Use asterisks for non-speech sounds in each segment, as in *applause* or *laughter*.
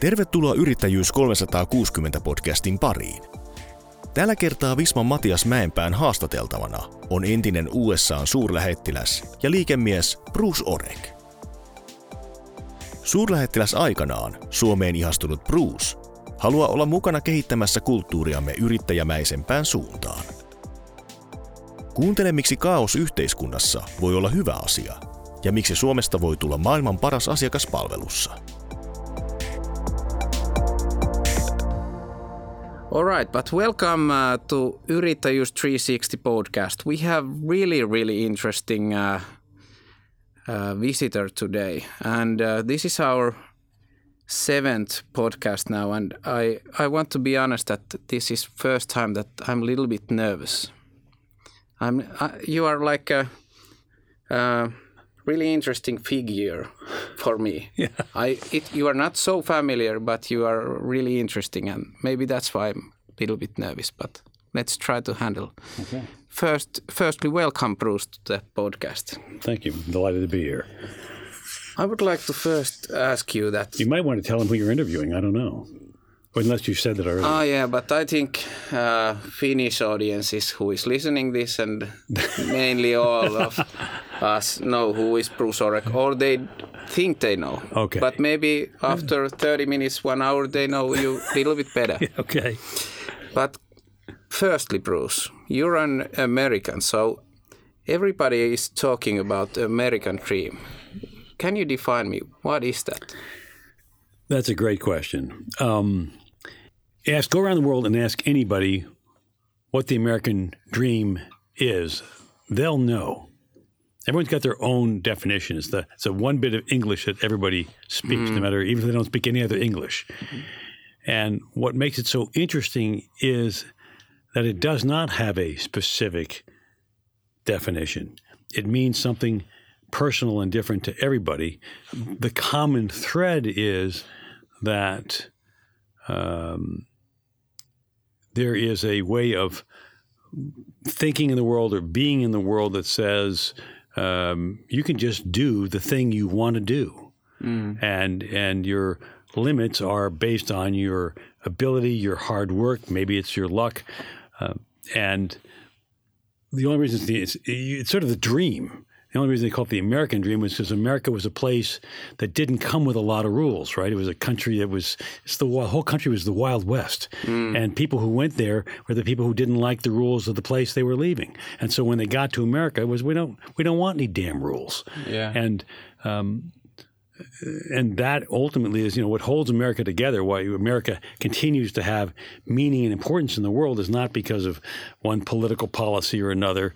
Tervetuloa Yrittäjyys 360 podcastin pariin. Tällä kertaa Visman Matias Mäenpään haastateltavana on entinen USAn suurlähettiläs ja liikemies Bruce Orek. Suurlähettiläs aikanaan Suomeen ihastunut Bruce haluaa olla mukana kehittämässä kulttuuriamme yrittäjämäisempään suuntaan. Kuuntele, miksi kaos yhteiskunnassa voi olla hyvä asia ja miksi Suomesta voi tulla maailman paras asiakaspalvelussa – All right, but welcome uh, to Yrittäjyys 360 podcast. We have really, really interesting uh, uh, visitor today, and uh, this is our seventh podcast now. And I, I want to be honest that this is first time that I'm a little bit nervous. I'm, you are like a, a really interesting figure for me. *laughs* Yeah. I it, you are not so familiar, but you are really interesting, and maybe that's why I'm a little bit nervous. But let's try to handle. Okay. First, firstly, welcome Bruce to the podcast. Thank you. Delighted to be here. I would like to first ask you that you might want to tell him who you're interviewing. I don't know. Unless you said it already. Oh yeah, but I think uh, Finnish audiences who is listening this and *laughs* mainly all of us know who is Bruce Oreck, or they think they know. Okay. But maybe after 30 minutes, one hour, they know you a little bit better. *laughs* okay. But firstly, Bruce, you're an American, so everybody is talking about American dream. Can you define me? What is that? That's a great question. Um, ask, go around the world and ask anybody what the American dream is. They'll know. Everyone's got their own definition. It's the it's a one bit of English that everybody speaks, mm. no matter even if they don't speak any other English. And what makes it so interesting is that it does not have a specific definition. It means something personal and different to everybody. The common thread is that um, there is a way of thinking in the world or being in the world that says um, you can just do the thing you want to do, mm. and and your limits are based on your ability, your hard work, maybe it's your luck, uh, and the only reason it's, it's, it's sort of the dream the only reason they called it the American dream was because America was a place that didn't come with a lot of rules, right? It was a country that was, it's the whole country was the Wild West. Mm. And people who went there were the people who didn't like the rules of the place they were leaving. And so when they got to America, it was, we don't, we don't want any damn rules. Yeah. And, um, and that ultimately is, you know, what holds America together. Why America continues to have meaning and importance in the world is not because of one political policy or another,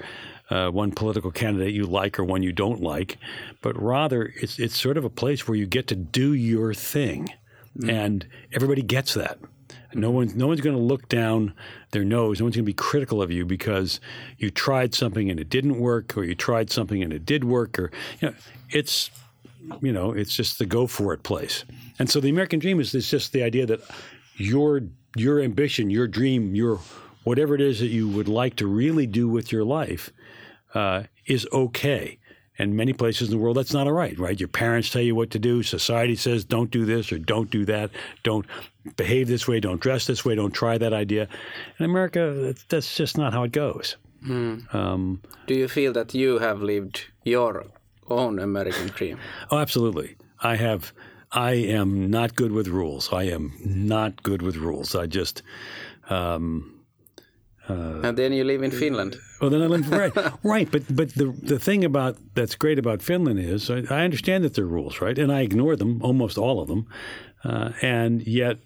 uh, one political candidate you like or one you don't like, but rather it's it's sort of a place where you get to do your thing, mm. and everybody gets that. No one's no one's going to look down their nose. No one's going to be critical of you because you tried something and it didn't work, or you tried something and it did work, or you know, it's you know, it's just the go for it place. And so the American dream is, is just the idea that your your ambition, your dream, your whatever it is that you would like to really do with your life uh, is okay. And many places in the world, that's not all right, right? Your parents tell you what to do. Society says, don't do this or don't do that. Don't behave this way. Don't dress this way. Don't try that idea. In America, that's just not how it goes. Mm. Um, do you feel that you have lived your own American dream? Oh, absolutely. I have. I am not good with rules. I am not good with rules. I just. Um, uh, and then you live in Finland. Well, then I live right, *laughs* right. But but the the thing about that's great about Finland is I, I understand that there are rules, right, and I ignore them, almost all of them, uh, and yet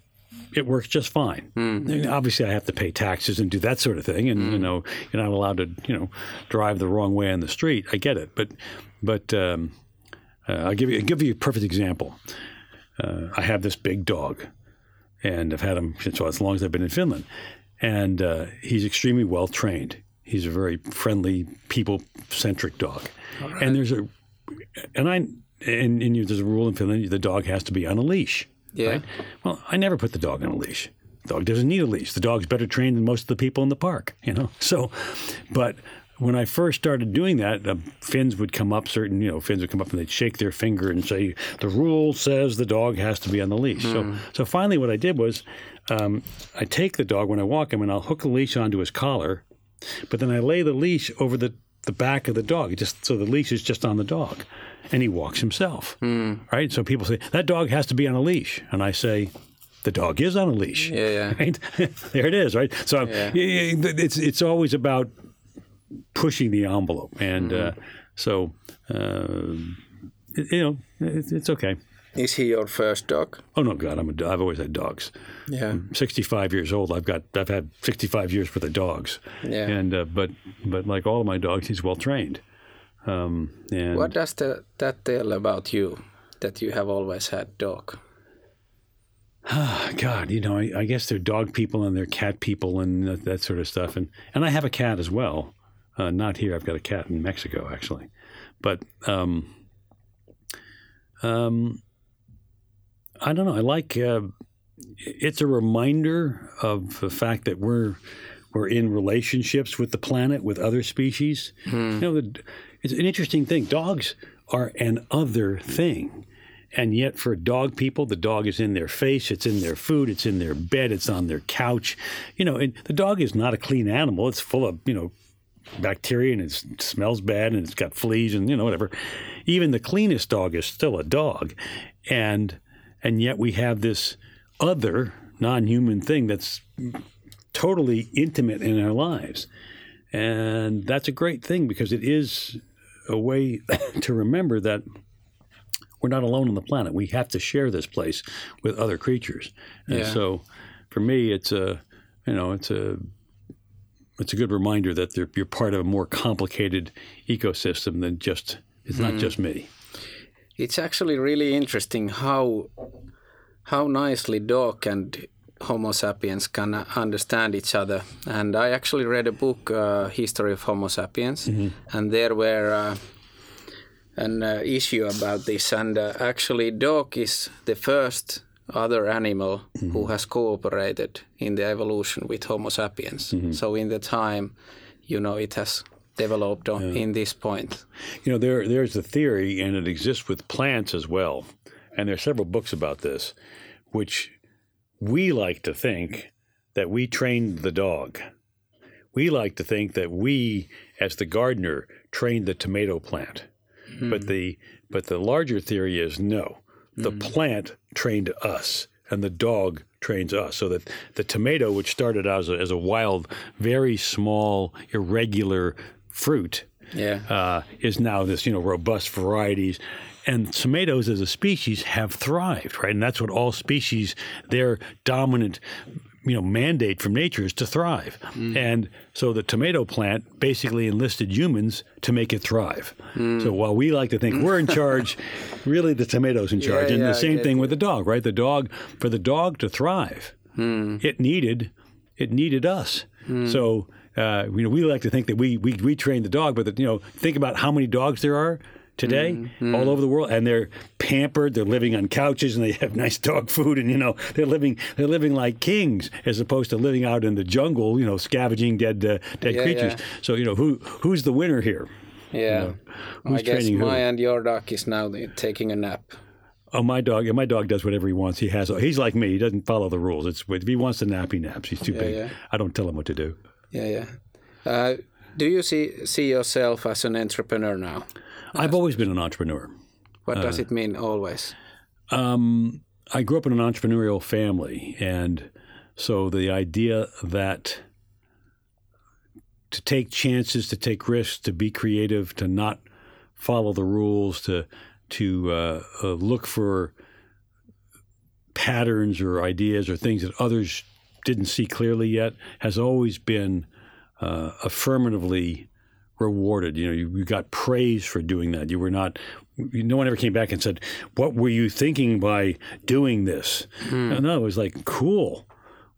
it works just fine. Mm. Obviously, I have to pay taxes and do that sort of thing, and mm. you know, you're not allowed to you know drive the wrong way on the street. I get it, but but um, uh, I'll give you I'll give you a perfect example. Uh, I have this big dog, and I've had him since well, as long as I've been in Finland and uh, he's extremely well trained. He's a very friendly, people centric dog. Right. And there's a, and I, and, and there's a rule in Finland: the dog has to be on a leash. Yeah. Right? Well, I never put the dog on a leash. The dog doesn't need a leash. The dog's better trained than most of the people in the park. You know. So, but when I first started doing that, uh, Finns would come up. Certain, you know, Finns would come up and they'd shake their finger and say, "The rule says the dog has to be on the leash." So, so finally, what I did was, um, I take the dog when I walk him, and I'll hook a leash onto his collar, but then I lay the leash over the the back of the dog, just so the leash is just on the dog, and he walks himself. Right. So people say that dog has to be on a leash, and I say. The dog is on a leash. Yeah, yeah. *laughs* Right? *laughs* there it is. Right. So Yeah. it's it's always about pushing the envelope, and uh, so uh, you know it, it's okay. Is he your first dog? Oh no, God, I'm a, I've always had dogs. Yeah. 65 years old. I've got I've had 65 years worth of dogs, Yeah. and uh, but but like all of my dogs, he's well trained. Um, and What does the, that tell about you that you have always had dog? *sighs* God, you know, I, I guess they're dog people and they're cat people and that, that sort of stuff. And and I have a cat as well. Uh, not here. I've got a cat in Mexico actually, but um, um, I don't know. I like. Uh, it's a reminder of the fact that we're we're in relationships with the planet with other species. You know, the, it's an interesting thing. Dogs are an other thing. And yet, for dog people, the dog is in their face, it's in their food, it's in their bed, it's on their couch. You know, and the dog is not a clean animal. It's full of, you know, bacteria and it smells bad and it's got fleas and, you know, whatever. Even the cleanest dog is still a dog. And and yet we have this other non-human thing that's totally intimate in our lives. And that's a great thing because it is a way *coughs* to remember that we're not alone on the planet. We have to share this place with other creatures. And Yeah. so for me it's a you know, it's a it's a good reminder that you're part of a more complicated ecosystem than just it's not mm-hmm. just me. It's actually really interesting how how nicely dog and Homo sapiens can understand each other. And I actually read a book, uh, History of Homo sapiens, and there were uh, an uh, issue about this. And uh, actually, dog is the first other animal who has cooperated in the evolution with Homo sapiens. So in the time, you know, it has developed on, in this point. You know, there there's a theory, and it exists with plants as well. And there are several books about this, which we like to think that we trained the dog. We like to think that we, as the gardener, trained the tomato plant. Hmm. But the but the larger theory is no, the hmm. plant trained us, and the dog trains us. So that the tomato, which started out as a, as a wild, very small, irregular fruit, Yeah. uh, is now this you know robust varieties. And tomatoes as a species have thrived, right? And that's what all species, their dominant, you know, mandate from nature is to thrive. And so the tomato plant basically enlisted humans to make it thrive. So while we like to think we're in charge, *laughs* really the tomatoes in charge. and yeah, the same thing with the dog, right? The dog, for the dog to thrive, it needed it needed us. So uh, you know, we like to think that we we we train the dog, but that, you know, think about how many dogs there are today all over the world, and they're pampered. They're living on couches, and they have *laughs* nice dog food, and you know, they're living they're living like kings as opposed to living out in the jungle, you know, scavenging dead uh, dead Yeah, creatures. yeah. So you know, who who's the winner here? Yeah. who's I guess training who? my and your dog is now taking a nap. Oh, my dog! My dog does whatever he wants. He has. He's like me. He doesn't follow the rules. It's if he wants to nap, he naps. He's too big. yeah. I don't tell him what to do. Yeah, yeah. Uh, do you see see yourself as an entrepreneur now? I've always been an entrepreneur. What Uh, does it mean always? Um, I grew up in an entrepreneurial family, and so the idea that to take chances, to take risks, to be creative, to not follow the rules, to to uh, uh, look for patterns or ideas or things that others didn't see clearly yet, has always been uh, affirmatively rewarded. You know, you, you got praise for doing that. You were not. you- No one ever came back and said, "What were you thinking by doing this?" No, no, it was like, "Cool,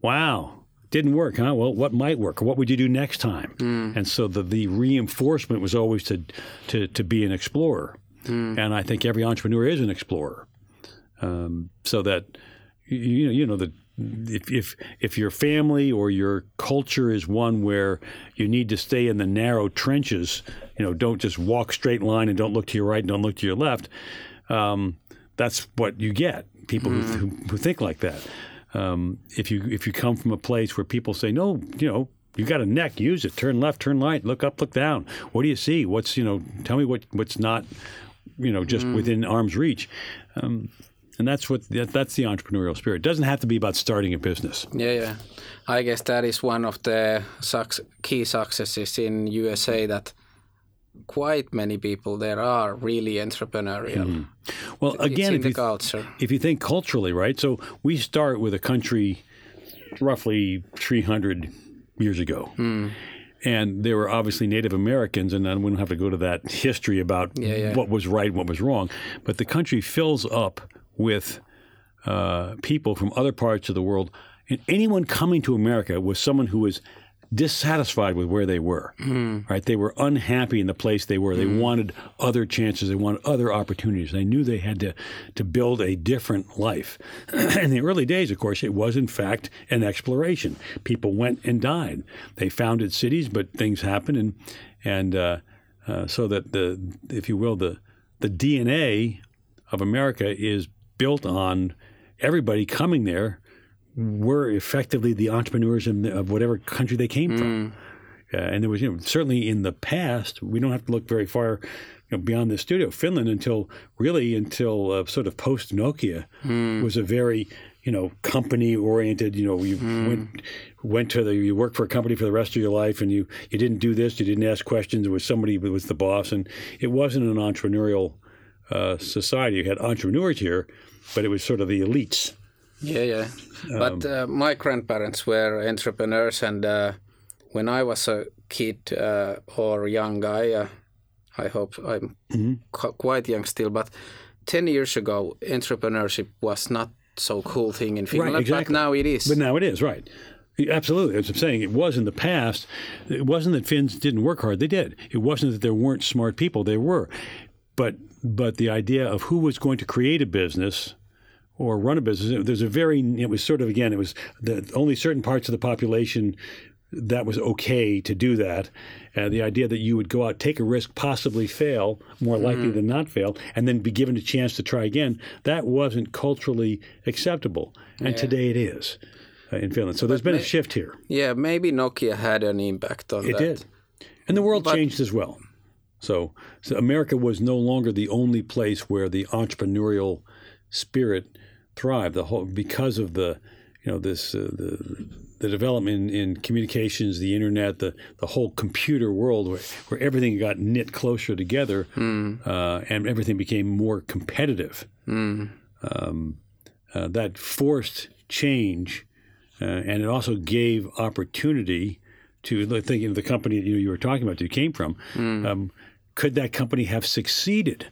wow." Didn't work, huh? Well, what might work? What would you do next time? And so the, the reinforcement was always to, to, to be an explorer. And I think every entrepreneur is an explorer. Um, so that you, you know, you know the if, if if your family or your culture is one where you need to stay in the narrow trenches, you know, don't just walk straight line and don't look to your right and don't look to your left. Um, that's what you get. People who, who, who think like that. Um, if you if you come from a place where people say no, you know, you got a neck, use it. Turn left, turn right, look up, look down. What do you see? What's you know? Tell me what what's not, you know, just within arm's reach. Um, and that's what that, that's the entrepreneurial spirit. It doesn't have to be about starting a business. Yeah, yeah. I guess that is one of the suc key successes in USA that quite many people there are really entrepreneurial. Mm-hmm. Well, It's again, in if you, culture. if you think culturally, right? So we start with a country roughly 300 years ago. Hmm. And there were obviously Native Americans, and then we don't have to go to that history about Yeah, yeah. what was right, and what was wrong. But the country fills up with uh, people from other parts of the world. And anyone coming to America was someone who was dissatisfied with where they were. Right? They were unhappy in the place they were. They wanted other chances. They wanted other opportunities. They knew they had to to build a different life. *clears throat* in the early days, of course, it was in fact an exploration. People went and died. They founded cities, but things happened, and and uh, uh, so that the if you will the the DNA of America is built on everybody coming there were effectively the entrepreneurs in the, of whatever country they came from. Uh, and there was, you know, certainly in the past, we don't have to look very far you know, beyond the studio. Finland, until really until uh, sort of post Nokia, was a very you know company oriented. You know, you went went to the you worked for a company for the rest of your life, and you you didn't do this, you didn't ask questions. It was somebody who was the boss, and it wasn't an entrepreneurial uh, society. You had entrepreneurs here, but it was sort of the elites. Yeah, yeah. but uh, my grandparents were entrepreneurs, and uh, when I was a kid uh, or young guy, uh, I hope I'm qu- quite young still, but 10 years ago, entrepreneurship was not so cool thing in Finland, exactly. but now it is. But now it is, right. Absolutely. As I'm saying, it was in the past. It wasn't that Finns didn't work hard. They did. It wasn't that there weren't smart people. There were. But but the idea of who was going to create a business or run a business, there's a very, it was sort of, again, it was the only certain parts of the population that was okay to do that. Uh, the idea that you would go out, take a risk, possibly fail, more likely than not fail, and then be given a chance to try again, that wasn't culturally acceptable. And today it is uh, in Finland. So there's been a shift here. yeah, maybe Nokia had an impact on It that. It did. And the world changed as well. So, so America was no longer the only place where the entrepreneurial spirit thrived. The whole because of the you know this uh, the the development in, in communications, the internet, the the whole computer world where, where everything got knit closer together uh, and everything became more competitive. Um, uh, that forced change, uh, and it also gave opportunity to thinking of the company that you, you were talking about that you came from. Um, could that company have succeeded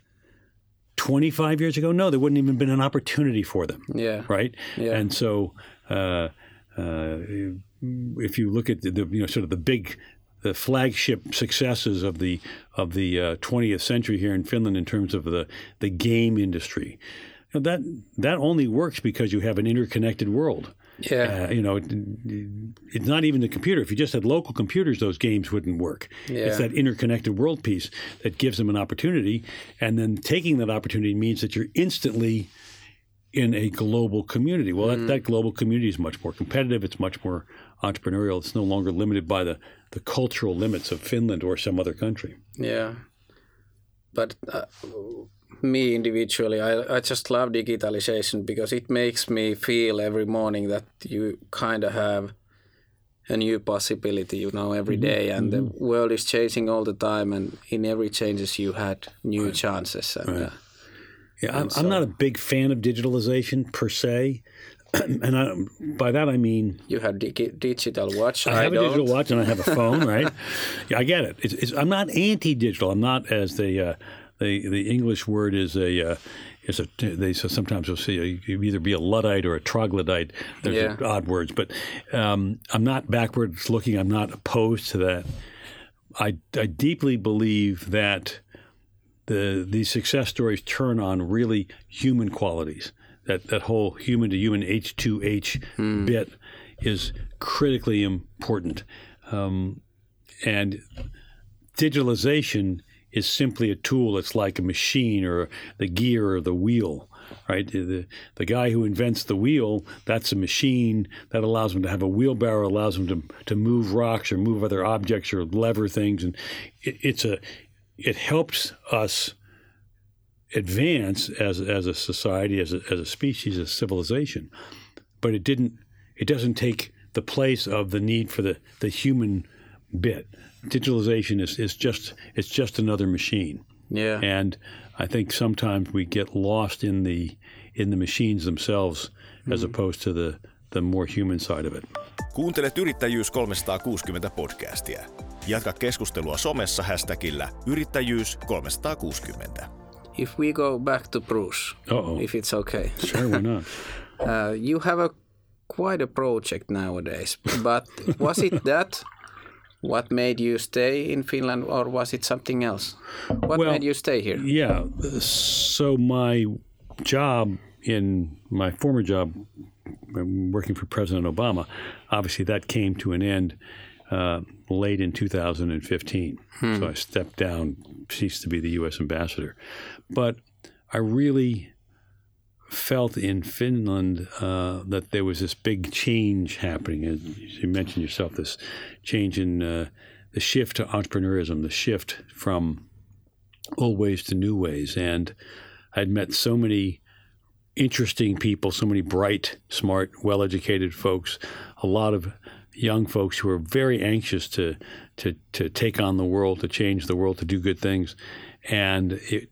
25 years ago? No, there wouldn't even been an opportunity for them, Yeah. right? Yeah. And so, uh, uh, if you look at the, the you know sort of the big the flagship successes of the of the uh, 20th century here in Finland in terms of the the game industry, you know, that that only works because you have an interconnected world. Yeah. Uh, you know, it, it's not even the computer. If you just had local computers, those games wouldn't work. Yeah. It's that interconnected world piece that gives them an opportunity, and then taking that opportunity means that you're instantly in a global community. Well, that, that global community is much more competitive. It's much more entrepreneurial. It's no longer limited by the, the cultural limits of Finland or some other country. Yeah. But uh, me individually, I, I just love digitalization because it makes me feel every morning that you kind of have a new possibility, you know, every day, and the world is changing all the time, and in every changes you had new chances, and uh, Yeah, I'm, I'm not a big fan of digitalization per se. *clears throat* and I, by that I mean you have digi- digital watch. I have a don't. digital watch and I have a phone, right? *laughs* Yeah, I get it. It's, it's, I'm not anti-digital. I'm not as the uh, the the English word is a uh, is a they so sometimes will say you you either be a luddite or a troglodyte. There's Yeah. odd words, but um, I'm not backwards looking. I'm not opposed to that. I I deeply believe that the these success stories turn on really human qualities. that that whole human to human H two H bit is critically important, um, and digitalization is simply a tool. It's like a machine or the gear or the wheel, right? The, the guy who invents the wheel, that's a machine that allows him to have a wheelbarrow, allows him to, to move rocks or move other objects or lever things. And it, it's a, it helps us advance as, as a society, as a, as a species, as a civilization. But it didn't, it doesn't take the place of the need for the, the human bit digitalization is, is just it's just another machine. Yeah. And I think sometimes we get lost in the in the machines themselves as opposed to the the more human side of it. Kuuntelet Yrittäjyys 360 podcastia. Jatka keskustelua somessa hashtagillä Yrittäjyys 360. If we go back to Bruce, Uh-oh. if it's okay. Sure, why not? *laughs* Uh, you have a quite a project nowadays, but was it that what made you stay in Finland, or was it something else? What Well, made you stay here? Yeah. So my job in my former job, um, working for President Obama, obviously that came to an end uh, late in 2015. So I stepped down, ceased to be the U.S. ambassador. But I really felt in Finland uh, that there was this big change happening. You mentioned yourself, this change in uh, the shift to entrepreneurism, the shift from old ways to new ways. And I'd met so many interesting people, so many bright, smart, well educated folks, a lot of young folks who are very anxious to, to, to take on the world, to change the world, to do good things. And it,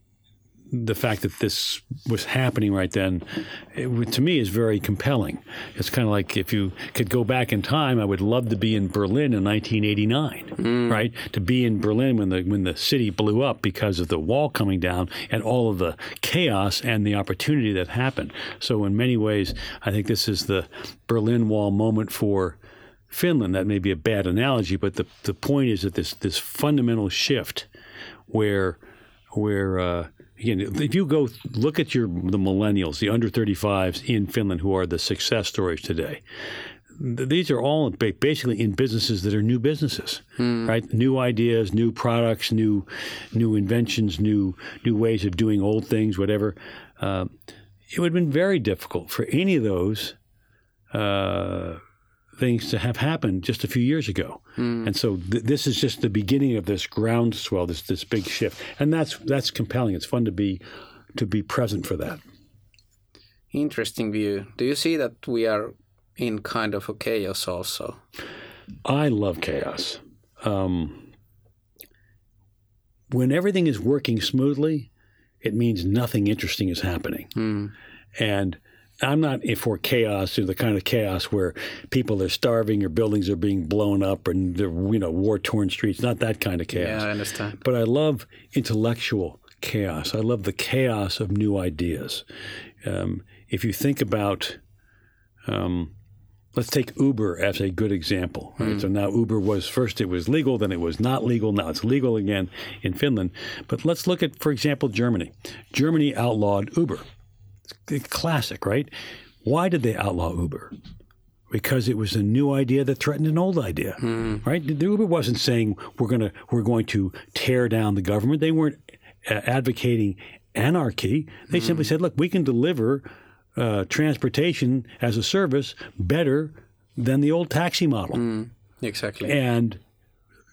the fact that this was happening right then, it, to me, is very compelling. It's kind of like if you could go back in time, I would love to be in Berlin in 1989, right? To be in Berlin when the when the city blew up because of the wall coming down and all of the chaos and the opportunity that happened. So in many ways, I think this is the Berlin Wall moment for Finland. That may be a bad analogy, but the the point is that this this fundamental shift where where uh, again, if you go look at your the millennials, the under 35s in Finland who are the success stories today. These are all basically in businesses that are new businesses, right? New ideas, new products, new new inventions, new new ways of doing old things, whatever. Uh, it would have been very difficult for any of those uh, things to have happened just a few years ago. And so th- this is just the beginning of this groundswell, this this big shift, and that's that's compelling. It's fun to be to be present for that. Interesting view. Do you see that we are in kind of a chaos also? I love chaos. Um, when everything is working smoothly, it means nothing interesting is happening. And I'm not for chaos or the kind of chaos where people are starving or buildings are being blown up and they're you know war torn streets. Not that kind of chaos. Yeah, I understand. But I love intellectual chaos. I love the chaos of new ideas. Um, if you think about, um, let's take Uber as a good example. Right? So now Uber was first it was legal, then it was not legal. Now it's legal again in Finland. But let's look at, for example, Germany. Germany outlawed Uber. It's classic, right? Why did they outlaw Uber? because it was a new idea that threatened an old idea, right? The Uber wasn't saying we're gonna we're going to tear down the government. They weren't uh, advocating anarchy. They simply said, look, we can deliver uh, transportation as a service better than the old taxi model. Exactly. And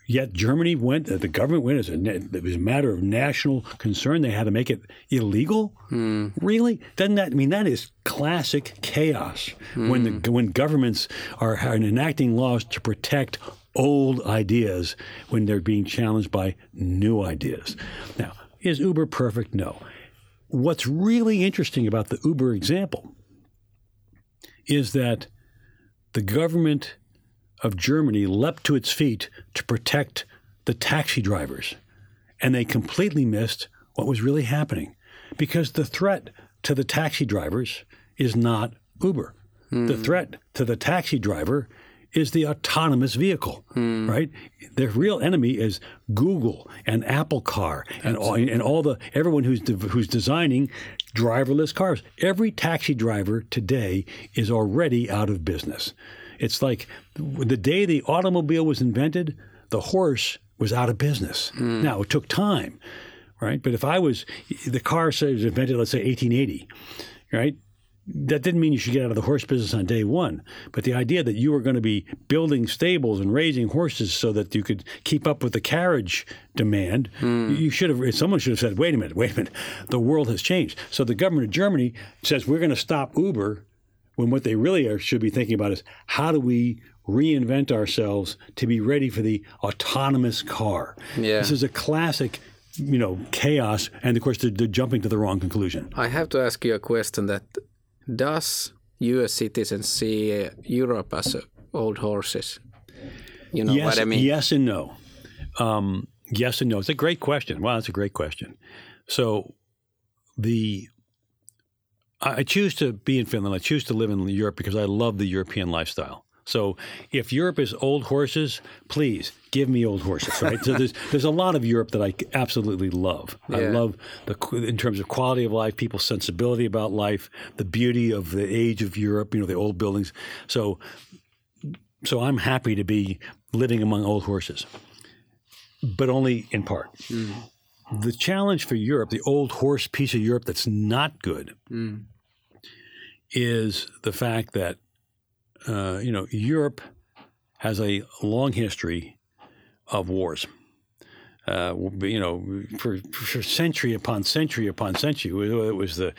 yet Germany went, uh, the government went as a, it was a matter of national concern. They had to make it illegal. Really? Doesn't that, I mean, that is classic chaos when the, when governments are, are enacting laws to protect old ideas when they're being challenged by new ideas. Now, is Uber perfect? No. What's really interesting about the Uber example is that the government of Germany leapt to its feet to protect the taxi drivers. And they completely missed what was really happening because the threat to the taxi drivers is not Uber. The hmm. threat to the taxi driver is the autonomous vehicle, hmm. right? Their real enemy is Google and Apple Car and all, and all the everyone who's de- who's designing driverless cars. Every taxi driver today is already out of business. It's like the day the automobile was invented, the horse was out of business. Hmm. Now it took time, right? But if I was the car was invented, let's say 1880, right? that didn't mean you should get out of the horse business on day one. But the idea that you were going to be building stables and raising horses so that you could keep up with the carriage demand, hmm. you should have. Someone should have said, "Wait a minute, wait a minute. The world has changed." So the government of Germany says we're going to stop Uber, when what they really are, should be thinking about is how do we reinvent ourselves to be ready for the autonomous car. Yeah. This is a classic. You know, chaos, and of course, they're, they're jumping to the wrong conclusion. I have to ask you a question that does US citizens see uh, Europe as uh, old horses? You know yes, what I mean? Yes and no. Um, yes and no. It's a great question. Wow, that's a great question. So the I choose to be in Finland. I choose to live in Europe because I love the European lifestyle. So if Europe is old horses, please give me old horses, right? so there's *laughs* there's a lot of Europe that I absolutely love. I love the in terms of quality of life, people's sensibility about life, the beauty of the age of Europe, you know, the old buildings. So so I'm happy to be living among old horses, but only in part. Mm. The challenge for Europe, the old horse piece of Europe that's not good, mm. Is the fact that uh, you know Europe has a long history of wars. Uh, you know, for, for century upon century upon century, it was the,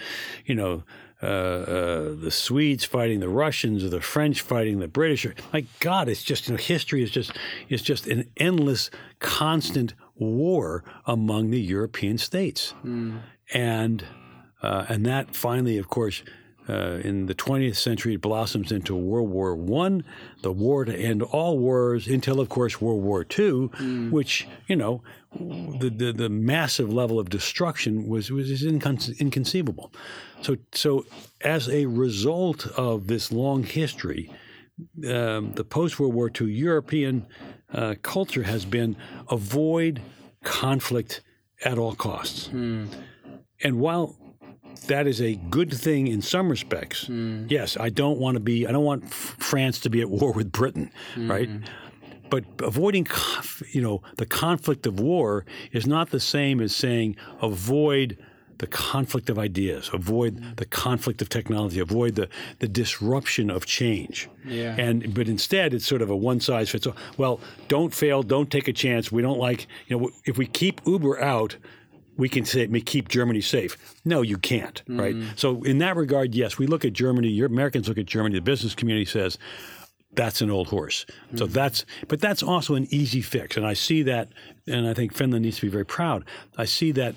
you know, uh, uh, the Swedes fighting the Russians or the French fighting the British. My God, it's just you know history is just is just an endless, constant war among the European states, and uh, and that finally, of course. Uh, in the 20th century, it blossoms into World War One, the war to end all wars, until, of course, World War Two, which you know, the, the the massive level of destruction was was inconceivable. So so as a result of this long history, um, the post World War II European uh, culture has been avoid conflict at all costs. And while that is a good thing in some respects, mm. yes, I don't want to be, I don't want France to be at war with Britain, mm-hmm. right? But avoiding, you know, the conflict of war is not the same as saying avoid the conflict of ideas, avoid mm. the conflict of technology, avoid the, the disruption of change. Yeah. And but instead, it's sort of a one size fits all. Well, don't fail, don't take a chance. We don't like, you know, if we keep Uber out, we can say we keep Germany safe. No, you can't, right? Mm-hmm. So in that regard, yes, we look at Germany. Your Americans look at Germany. The business community says that's an old horse. So mm-hmm. that's, but that's also an easy fix, and I see that, and I think Finland needs to be very proud. I see that.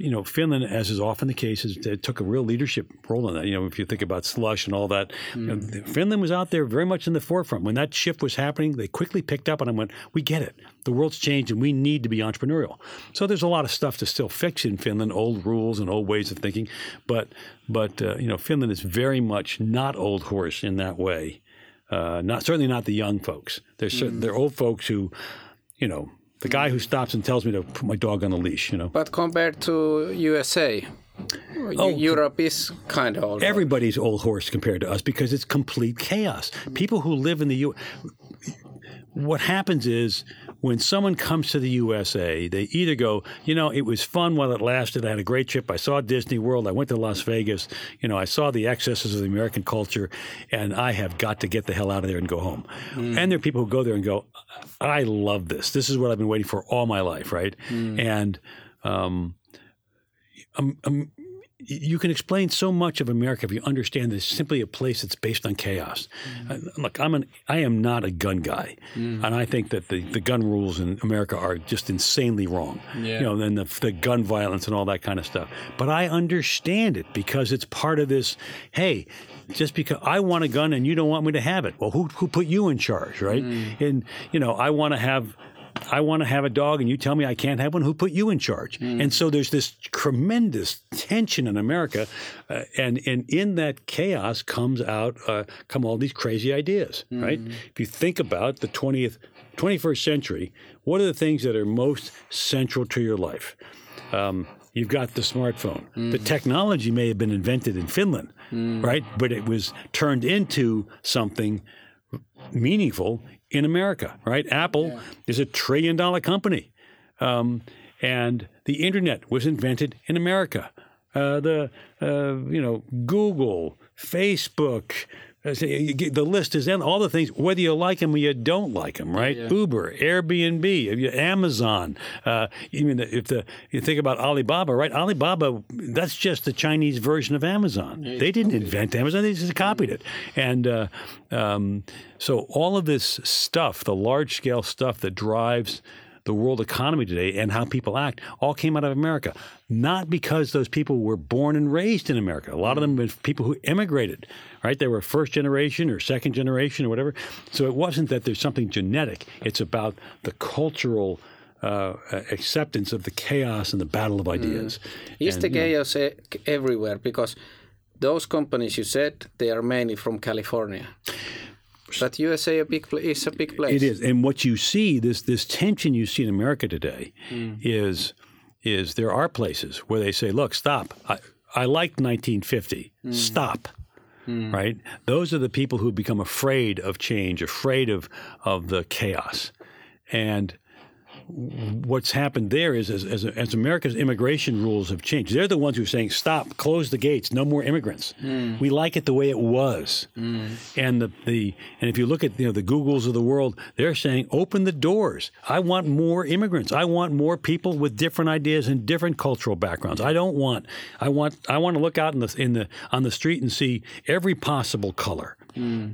You know, Finland, as is often the case, is took a real leadership role in that. You know, if you think about slush and all that, you know, Finland was out there very much in the forefront. When that shift was happening, they quickly picked up and I went, "We get it. The world's changed, and we need to be entrepreneurial." So there's a lot of stuff to still fix in Finland, old rules and old ways of thinking, but but uh, you know, Finland is very much not old horse in that way. Uh, not certainly not the young folks. They're certain, they're old folks who, you know, the guy who stops and tells me to put my dog on a leash. You know, But compared to USA, Oh, Europe is kind of old. everybody's old horse compared to us because it's complete chaos. People who live in the U. What happens is when someone comes to the USA, they either go, you know, it was fun while it lasted. I had a great trip. I saw Disney World. I went to Las Vegas. You know, I saw the excesses of the American culture, and I have got to get the hell out of there and go home. And there are people who go there and go, I love this. This is what I've been waiting for all my life, right? And um, um, um, you can explain so much of America if you understand that it's simply a place that's based on chaos. Uh, look, I'm an I am not a gun guy, and I think that the, the gun rules in America are just insanely wrong. Yeah. You know, and the the gun violence and all that kind of stuff. But I understand it because it's part of this. Hey. Just because I want a gun and you don't want me to have it, well, who who put you in charge, right? And you know, I want to have I want to have a dog and you tell me I can't have one. Who put you in charge? And so there's this tremendous tension in America, uh, and and in that chaos comes out uh, come all these crazy ideas, right? If you think about the 20th 21st century, what are the things that are most central to your life? Um, you've got the smartphone. The technology may have been invented in Finland, right? But it was turned into something meaningful in America, right? Apple is a trillion dollar company. Um, and the internet was invented in America. Uh, the, uh, you know, Google, Facebook, say, you get- the list is in all the things, whether you like them or you don't like them, right? Uber, Airbnb, Amazon. Uh, even if the you think about Alibaba, right? Alibaba, that's just the Chinese version of Amazon. they didn't invent Amazon; they just copied it. And uh, um, so all of this stuff, the large scale stuff that drives the world economy today and how people act all came out of America. Not because those people were born and raised in America. A lot of them were people who immigrated, right? They were first generation or second generation or whatever. So it wasn't that there's something genetic, it's about the cultural. Uh, acceptance of the chaos and the battle of ideas. Is And, the you know, chaos everywhere? Because those companies you said they are mainly from California. But USA a big pla- is a big place. It is, and what you see this this tension you see in America today hmm. is is there are places where they say, "Look, stop. I, I liked 1950. Hmm. Stop." Hmm. Right? Those are the people who become afraid of change, afraid of of the chaos, and what's happened there is as, as, as America's immigration rules have changed, they're the ones who are saying, stop, close the gates, no more immigrants. Hmm. We like it the way it was. Hmm. And the, the and if you look at you know the Googles of the world, they're saying, open the doors. I want more immigrants. I want more people with different ideas and different cultural backgrounds. I don't want I want I want to look out in the in the on the street and see every possible color hmm.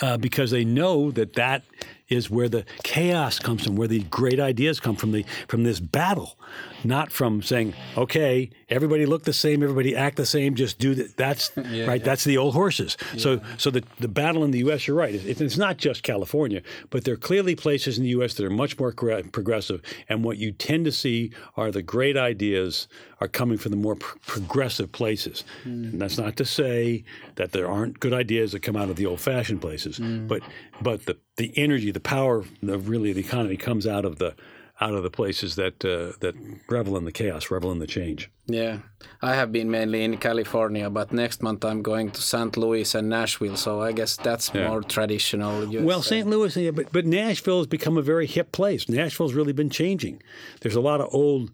uh, because they know that that is where the chaos comes from, where the great ideas come from the from this battle, not from saying, okay, everybody look the same, everybody act the same, just do that. That's *laughs* right. That's the old horses. So so the the battle in the U.S. You're right. It, it's not just California, but there are clearly places in the U.S. that are much more progressive, and what you tend to see are the great ideas are coming from the more pr- progressive places. Hmm. And that's not to say that there aren't good ideas that come out of the old-fashioned places, hmm. but but the the energy, the power of really the economy comes out of the out of the places that uh, that revel in the chaos, revel in the change. Yeah, I have been mainly in California, but next month I'm going to St. Louis and Nashville, so I guess that's more traditional. USA. Well, St. Louis, yeah, but but Nashville has become a very hip place. Nashville's really been changing. There's a lot of old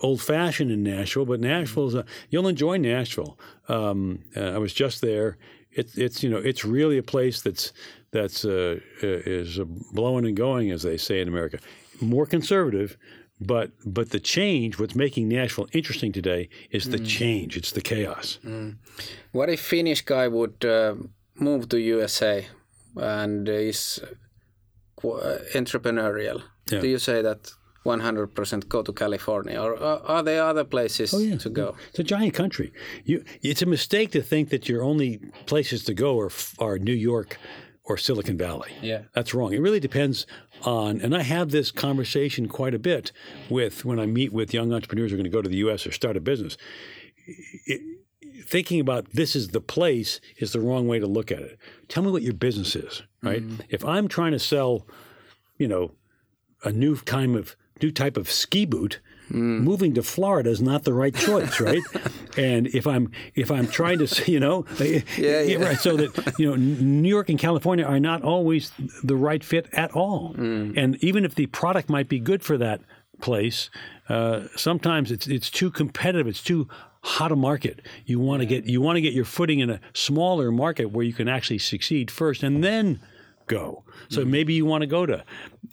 old fashioned in Nashville, but Nashville's a, you'll enjoy Nashville. Um, uh, I was just there. It's it's you know it's really a place that's that's uh, is uh, blowing and going, as they say in America. More conservative, but but the change. What's making Nashville interesting today is the change. It's the chaos. What if Finnish guy would uh, move to USA and is uh, entrepreneurial? Yeah. Do you say that 100% go to California, or are, there other places Oh, to go? It's a giant country. You, it's a mistake to think that your only places to go are, are New York or Silicon Valley. Yeah. That's wrong. It really depends on, and I have this conversation quite a bit with when I meet with young entrepreneurs who are going to go to the U.S. or start a business. It, thinking about this is the place is the wrong way to look at it. Tell me what your business is, right? Mm-hmm. If I'm trying to sell, you know, a new kind of new type of ski boot, moving to Florida is not the right choice, right? *laughs* and if I'm if I'm trying to, you know, *laughs* yeah, yeah. right, so that you know, New York and California are not always the right fit at all. And even if the product might be good for that place, uh, sometimes it's it's too competitive. It's too hot a market. You want to get you want to get your footing in a smaller market where you can actually succeed first, and then go. So maybe you want to go to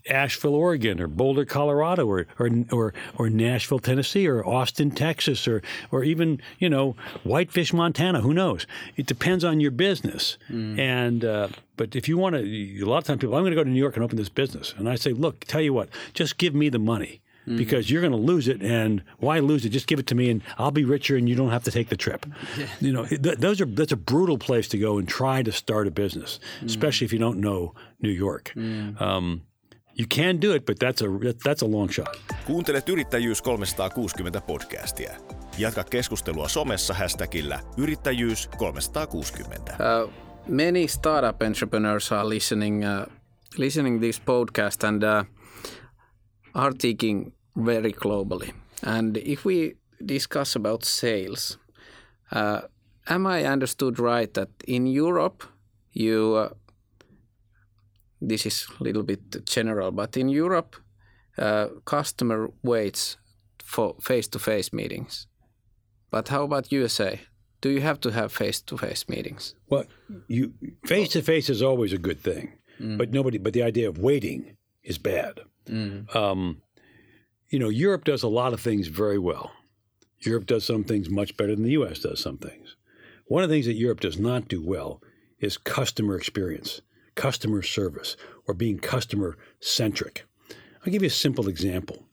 Asheville, Oregon, or Boulder, Colorado, or or or, or Nashville, Tennessee, or Austin, Texas, or or even you know Whitefish, Montana. Who knows? It depends on your business. And uh, but if you want to, a lot of times people, I'm going to go to New York and open this business, and I say, look, tell you what, just give me the money. Because you're going to lose it, and why lose it? Just give it to me, and I'll be richer, and you don't have to take the trip. *laughs* You know, th- those are that's a brutal place to go and try to start a business, especially if you don't know New York. Um, You can do it, but that's a that's a long shot. Kuuntelet Yrittäjyys 360 podcastia. Jatka keskustelua somessa hashtagillä yrittäjyys 360. Uh, many startup entrepreneurs are listening uh, listening this podcast and uh, are thinking very globally. And if we discuss about sales, uh, am I understood right that in Europe you uh, this is a little bit general, but in Europe, uh, customer waits for face-to-face meetings. But how about USA? Do you have to have face-to-face meetings? Well, you face to face is always a good thing, but nobody. But the idea of waiting is bad. Um, you know, Europe does a lot of things very well. Europe does some things much better than the U.S. does some things. One of the things that Europe does not do well is customer experience, customer service, or being customer centric. I'll give you a simple example.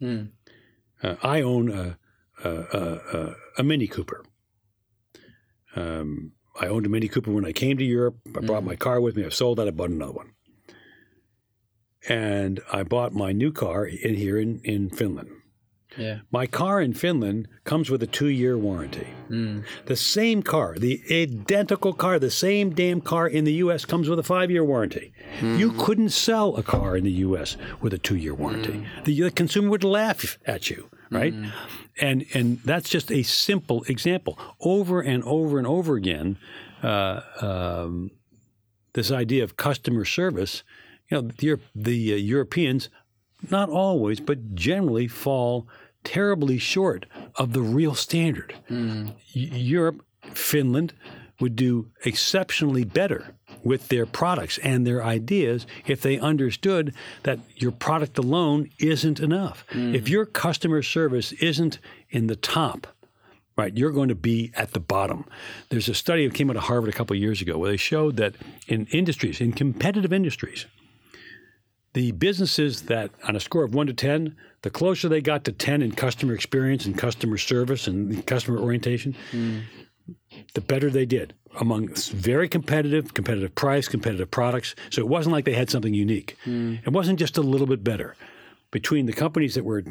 Uh, I own a, a, a, a, a Mini Cooper. Um, I owned a Mini Cooper when I came to Europe. I brought my car with me. I've sold that. I bought another one. And I bought my new car in here in, in Finland. Yeah. My car in Finland comes with a two year warranty. The same car, the identical car, the same damn car in the US comes with a five year warranty. You couldn't sell a car in the US with a two year warranty. The, the consumer would laugh at you, right? And, and that's just a simple example. Over and over and over again, uh, um, this idea of customer service, you know, the, the uh, Europeans, not always, but generally fall terribly short of the real standard. Y- Europe, Finland would do exceptionally better with their products and their ideas if they understood that your product alone isn't enough. If your customer service isn't in the top, right, you're going to be at the bottom. There's a study that came out of Harvard a couple of years ago where they showed that in industries, in competitive industries, the businesses that, on a score of one to 10, the closer they got to 10 in customer experience and customer service and customer orientation, the better they did among very competitive, competitive price, competitive products. So it wasn't like they had something unique. It wasn't just a little bit better. Between the companies that were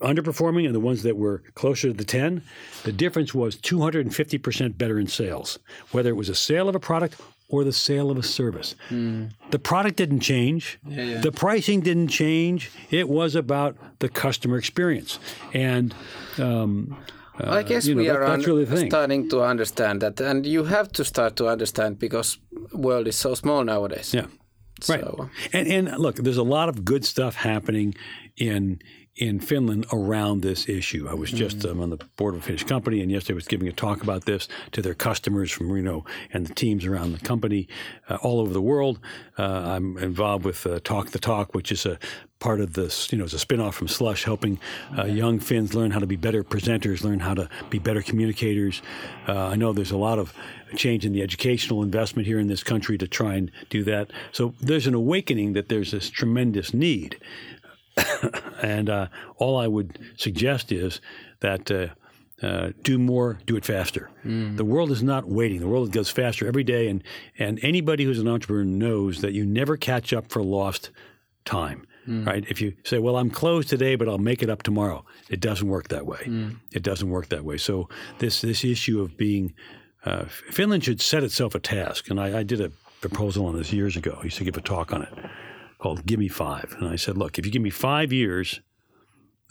underperforming and the ones that were closer to the 10, the difference was 250% better in sales, whether it was a sale of a product or the sale of a service. Hmm. The product didn't change. The pricing didn't change. It was about the customer experience. And um, I uh, guess you know, we that- are un- really starting to understand that, and you have to start to understand because world is so small nowadays. yeah. Right. Uh, and and look, there's a lot of good stuff happening in in Finland around this issue. I was just um, on the board of a Finnish company, and yesterday I was giving a talk about this to their customers from Reno and the teams around the company uh, all over the world. Uh, I'm involved with uh, Talk the Talk, which is a part of this, you know, it's a spinoff from Slush, helping uh, young Finns learn how to be better presenters, learn how to be better communicators. Uh, I know there's a lot of change in the educational investment here in this country to try and do that. So there's an awakening that there's this tremendous need. *coughs* and uh, all I would suggest is that uh, uh, do more, do it faster. The world is not waiting. The world goes faster every day, and and anybody who's an entrepreneur knows that you never catch up for lost time. Right? If you say, "Well, I'm closed today, but I'll make it up tomorrow," it doesn't work that way. It doesn't work that way. So this this issue of being uh, Finland should set itself a task, and I, I did a proposal on this years ago. I used to give a talk on it called "Give Me Five. and I said, "Look, if you give me five years,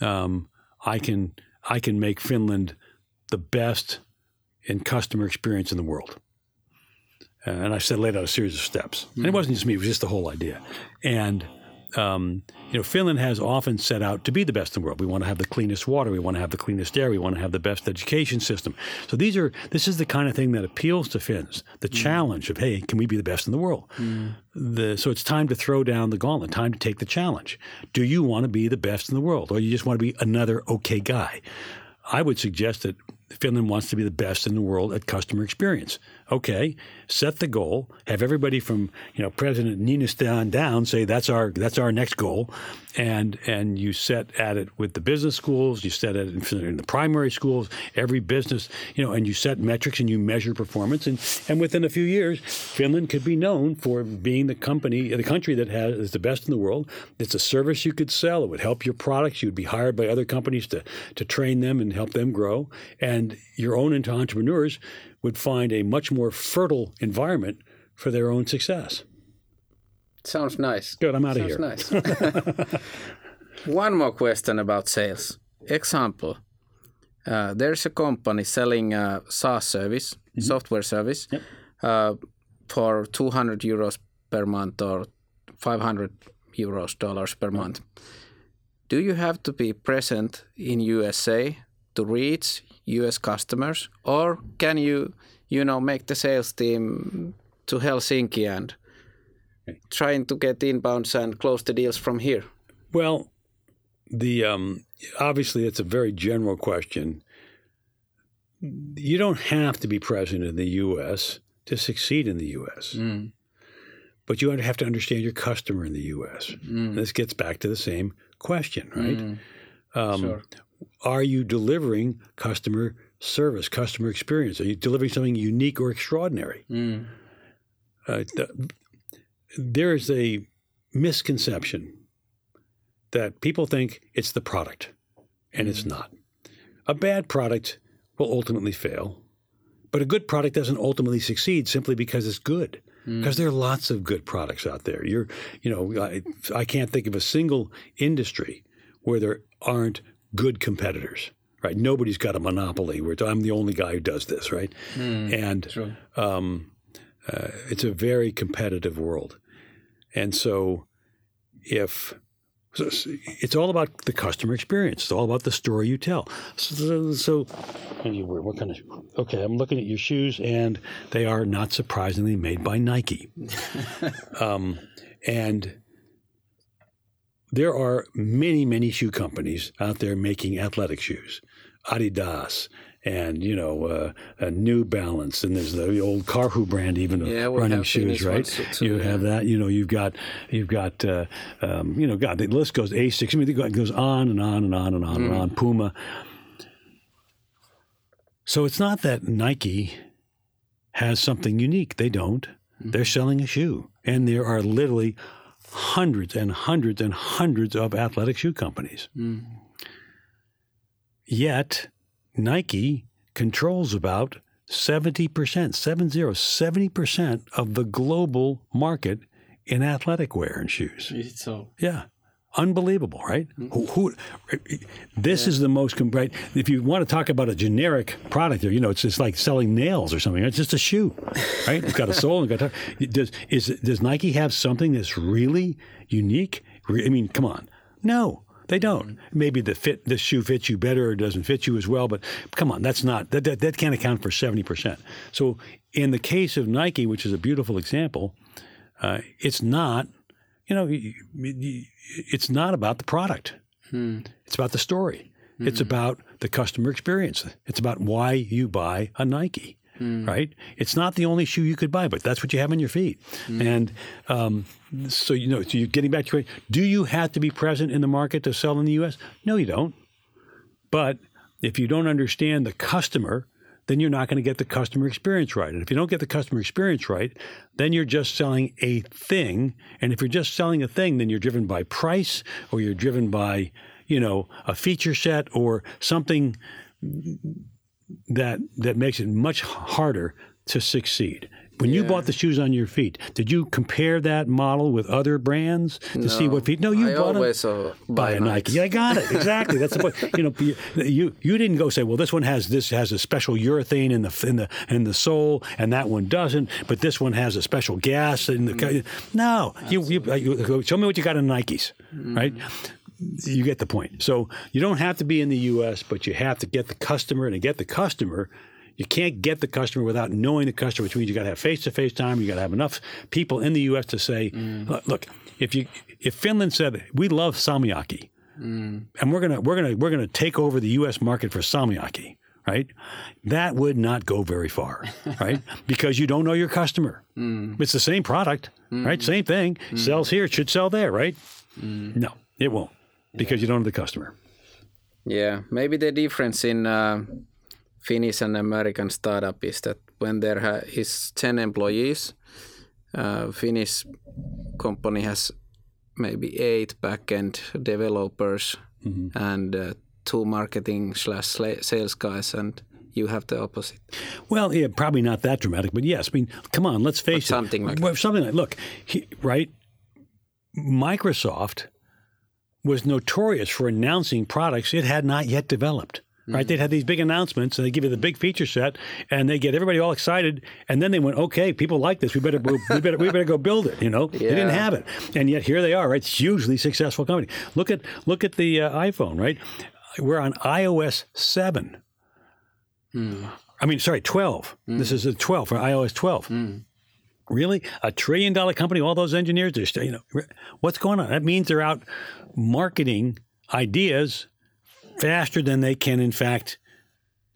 um, I can I can make Finland the best in customer experience in the world." And I said, laid out a series of steps, and it wasn't just me; it was just the whole idea. And um, you know, Finland has often set out to be the best in the world. We want to have the cleanest water. We want to have the cleanest air. We want to have the best education system. So these are this is the kind of thing that appeals to Finns. The challenge of hey, can we be the best in the world? The, so it's time to throw down the gauntlet. Time to take the challenge. Do you want to be the best in the world, or you just want to be another okay guy? I would suggest that Finland wants to be the best in the world at customer experience. Okay, set the goal. Have everybody from you know President Niinistöön down say that's our that's our next goal, and and you set at it with the business schools. You set it in the primary schools. Every business, you know, and you set metrics and you measure performance. And and within a few years, Finland could be known for being the company, the country that has is the best in the world. It's a service you could sell. It would help your products. You'd be hired by other companies to to train them and help them grow. And your own entrepreneurs would find a much more fertile environment for their own success. Sounds nice. Good, I'm out of here. Sounds nice. *laughs* One more question about sales. Example: uh, There's a company selling a SaaS service, software service, uh, for 200 euros per month or 500 euros dollars per month. Do you have to be present in USA to reach US customers, or can you, you know, make the sales team to Helsinki and trying to get inbounds and close the deals from here? Well, the um, obviously it's a very general question. You don't have to be present in the U.S. to succeed in the U.S. But you have to understand your customer in the U.S. And this gets back to the same question, right? Um, Sure. Are you delivering customer service, customer experience? Are you delivering something unique or extraordinary? Mm. Uh, th- there is a misconception that people think it's the product, and it's mm. not. A bad product will ultimately fail, but a good product doesn't ultimately succeed simply because it's good. Mm. Because there are lots of good products out there. You're, you know, I, I can't think of a single industry where there aren't good competitors. Right? Nobody's got a monopoly. Where I'm the only guy who does this. Right? and um, uh, it's a very competitive world. And so, if so it's all about the customer experience, it's all about the story you tell. So, so what kind of? Okay, I'm looking at your shoes, and they are not surprisingly made by Nike. *laughs* *laughs* um, and there are many, many shoe companies out there making athletic shoes, Adidas, and you know, uh, uh, New Balance, and there's the old Karhu brand, even of Yeah, running shoes, right? too, you yeah. have that. You know, you've got you've got uh, um, you know, God, the list goes Asics. I mean, it goes on and on and on and on Mm. and on. Puma. So it's not that Nike has something unique. They don't. Mm-hmm. They're selling a shoe, and there are literally hundreds and hundreds and hundreds of athletic shoe companies. Mm. Yet Nike controls about 70%, 70, 70% of the global market in athletic wear and shoes. So Yeah. Unbelievable, right? Who, who, this is the most right. If you want to talk about a generic product, you know, it's just like selling nails or something. It's just a shoe, right? It's got a sole and got. A, does is does Nike have something that's really unique? I mean, come on, no, they don't. Maybe the fit, the shoe fits you better or doesn't fit you as well, but come on, that's not that that, that can't account for seventy percent. So in the case of Nike, which is a beautiful example, uh, it's not you know, y- y- y- it's not about the product. Hmm. It's about the story. It's hmm. about the customer experience. It's about why you buy a Nike, hmm. right? It's not the only shoe you could buy, but that's what you have on your feet. And um, so, you know, so you're getting back to it. Do you have to be present in the market to sell in the U.S.? No, you don't. But if you don't understand the customer, then you're not going to get the customer experience right. And if you don't get the customer experience right, then you're just selling a thing. And if you're just selling a thing, then you're driven by price or you're driven by, you know, a feature set or something that that makes it much harder to succeed. When you bought the shoes on your feet, did you compare that model with other brands to see what feet? No, you I bought always uh, buy a Nike. Yeah, I got it exactly. That's the point. You know, you, you you didn't go say, well, this one has this has a special urethane in the in the in the sole, and that one doesn't. But this one has a special gas in the. No, you, you you go, show me what you got in Nikes, right? You get the point. So you don't have to be in the U.S., but you have to get the customer, and to get the customer. You can't get the customer without knowing the customer, which means you got to have face-to-face time. You got to have enough people in the U.S. to say, mm. "Look, look, if you if Finland said we love salmiakki, mm. and we're gonna we're gonna we're gonna take over the U.S. market for salmiakki, right? That would not go very far, *laughs* right? because you don't know your customer. Mm. It's the same product, right? Mm. Same thing. Sells here, it should sell there, right? No, it won't because you don't know the customer. Yeah, maybe the difference in uh, Finnish and American startup is that when there ha- is 10 employees, uh, Finnish company has maybe eight backend developers and uh, two marketing slash sales guys, and you have the opposite. Well, yeah, probably not that dramatic, but yes. I mean, come on, let's face it. something like well, something like look, he, right? Microsoft was notorious for announcing products it had not yet developed. Right? Mm-hmm. They'd have these big announcements, and they give you the big feature set, and they get everybody all excited, and then they went, "Okay, people like this. We better, we better, we better go build it." You know, they didn't have it, and yet here they are, right? Hugely successful company. Look at look at the uh, iPhone, right? We're on iOS seven. Hmm. I mean, sorry, 12. Hmm. This is a 12 for iOS 12. Hmm. Really? A trillion dollar company, all those engineers, they're still, you know, what's going on? That means they're out marketing ideas faster than they can, in fact,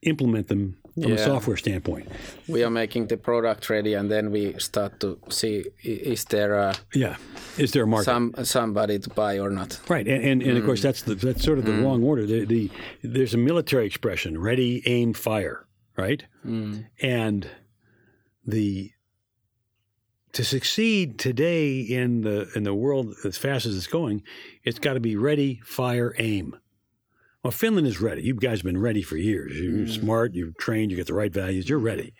implement them from a software standpoint. We are making the product ready, and then we start to see is there uh, Yeah. Is there a market? some somebody to buy or not. Right, and and, and of course that's the, that's sort of the wrong order. The, the there's a military expression: ready, aim, fire. Right, and the to succeed today in the in the world as fast as it's going, it's got to be ready, fire, aim. Well, Finland is ready. You guys have been ready for years. You're mm. smart. You've trained. You get the right values. You're ready.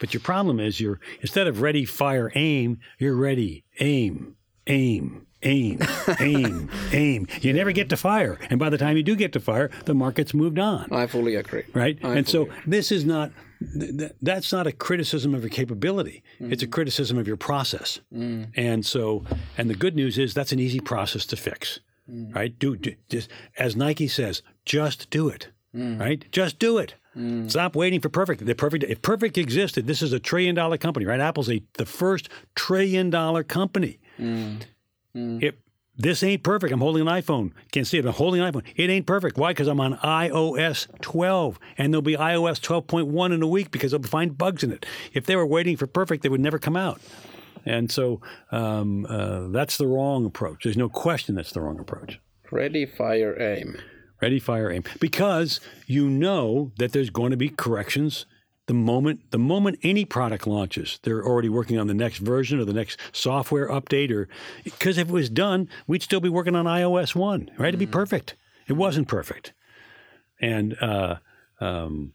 But your problem is you're instead of ready, fire, aim. You're ready, aim, aim, aim, *laughs* aim, aim. You never get to fire, and by the time you do get to fire, the market's moved on I fully agree. right? I and so this is not th- th- that's not a criticism of your capability. It's a mm. criticism of your process. Mm. And so, and the good news is that's an easy process to fix, Mm. right? Do, do just as Nike says, just do it, mm. right? Just do it. Mm. Stop waiting for perfect. The perfect. If perfect existed, this is a trillion dollar company, right? Apple's a the first trillion dollar company. If this ain't perfect, I'm holding an iPhone. Can't see it. I'm holding an iPhone. It ain't perfect. Why? Because I'm on iOS 12, and there'll be iOS 12.1 in a week because they'll find bugs in it. If they were waiting for perfect, they would never come out. And so um, uh, that's the wrong approach. There's no question that's the wrong approach. Ready, fire, aim. Ready, fire, aim. Because you know that there's going to be corrections the moment the moment any product launches. They're already working on the next version or the next software update, or because if it was done, we'd still be working on iOS one, right? It'd be perfect. It wasn't perfect, and uh, um,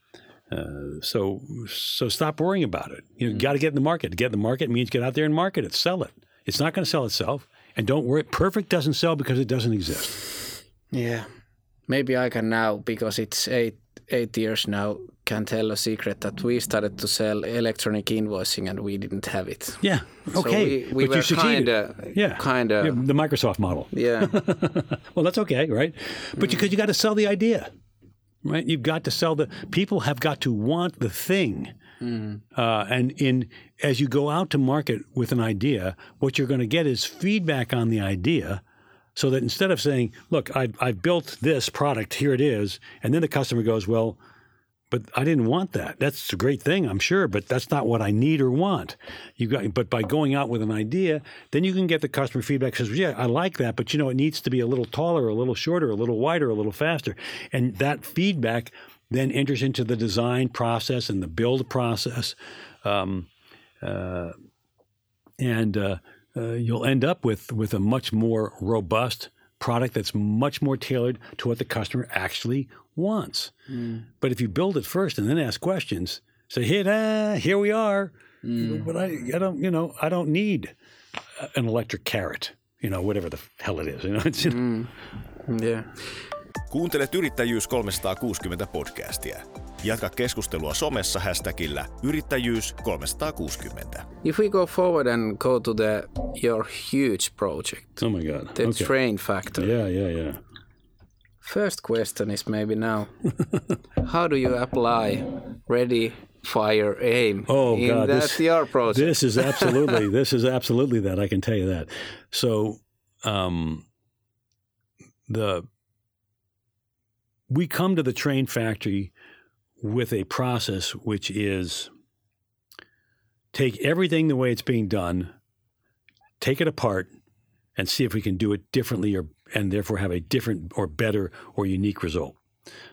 uh, so so stop worrying about it. You got to get in the market. To get in the market means get out there and market it, sell it. It's not going to sell itself, and don't worry. Perfect doesn't sell because it doesn't exist. Yeah. Maybe I can now, because it's eight eight years now, can tell a secret that we started to sell electronic invoicing and we didn't have it. Yeah. Okay. we- we but you were succeeded. kinda- yeah. kinda- Yeah, the Microsoft model. Yeah. *laughs* Well, that's okay, right? But because you, got to sell the idea, right? You've got to sell the. People have got to want the thing. Uh, and in as you go out to market with an idea, what you're going to get is feedback on the idea, so that instead of saying, "Look, I've, I've built this product, here it is," and then the customer goes, "Well." But I didn't want that. That's a great thing, I'm sure, but that's not what I need or want. You got, but by going out with an idea, then you can get the customer feedback. Says, "Yeah, I like that, but you know, it needs to be a little taller, a little shorter, a little wider, a little faster." And that feedback then enters into the design process and the build process, um, uh, and uh, uh, you'll end up with with a much more robust product that's much more tailored to what the customer actually wants. But if you build it first and then ask questions, say, "Hey, ah, here we are," but I, I don't, you know, I don't need an electric carrot, you know, whatever the hell it is. You know, *laughs* it's, you know, yeah. Kuuntelet Yrittäjyys 360 podcastia. Jatka keskustelua somessa hashtagillä yrittäjyys 360. If we go forward and go to the your huge project, oh my god, the okay. train factory. yeah, yeah, yeah. First question is maybe now, *laughs* how do you apply ready, fire, aim Oh in God, that this, your project? this is absolutely *laughs* this is absolutely that. I can tell you that. So, um, the we come to the train factory with a process which is take everything the way it's being done, take it apart, and see if we can do it differently or and therefore have a different or better or unique result.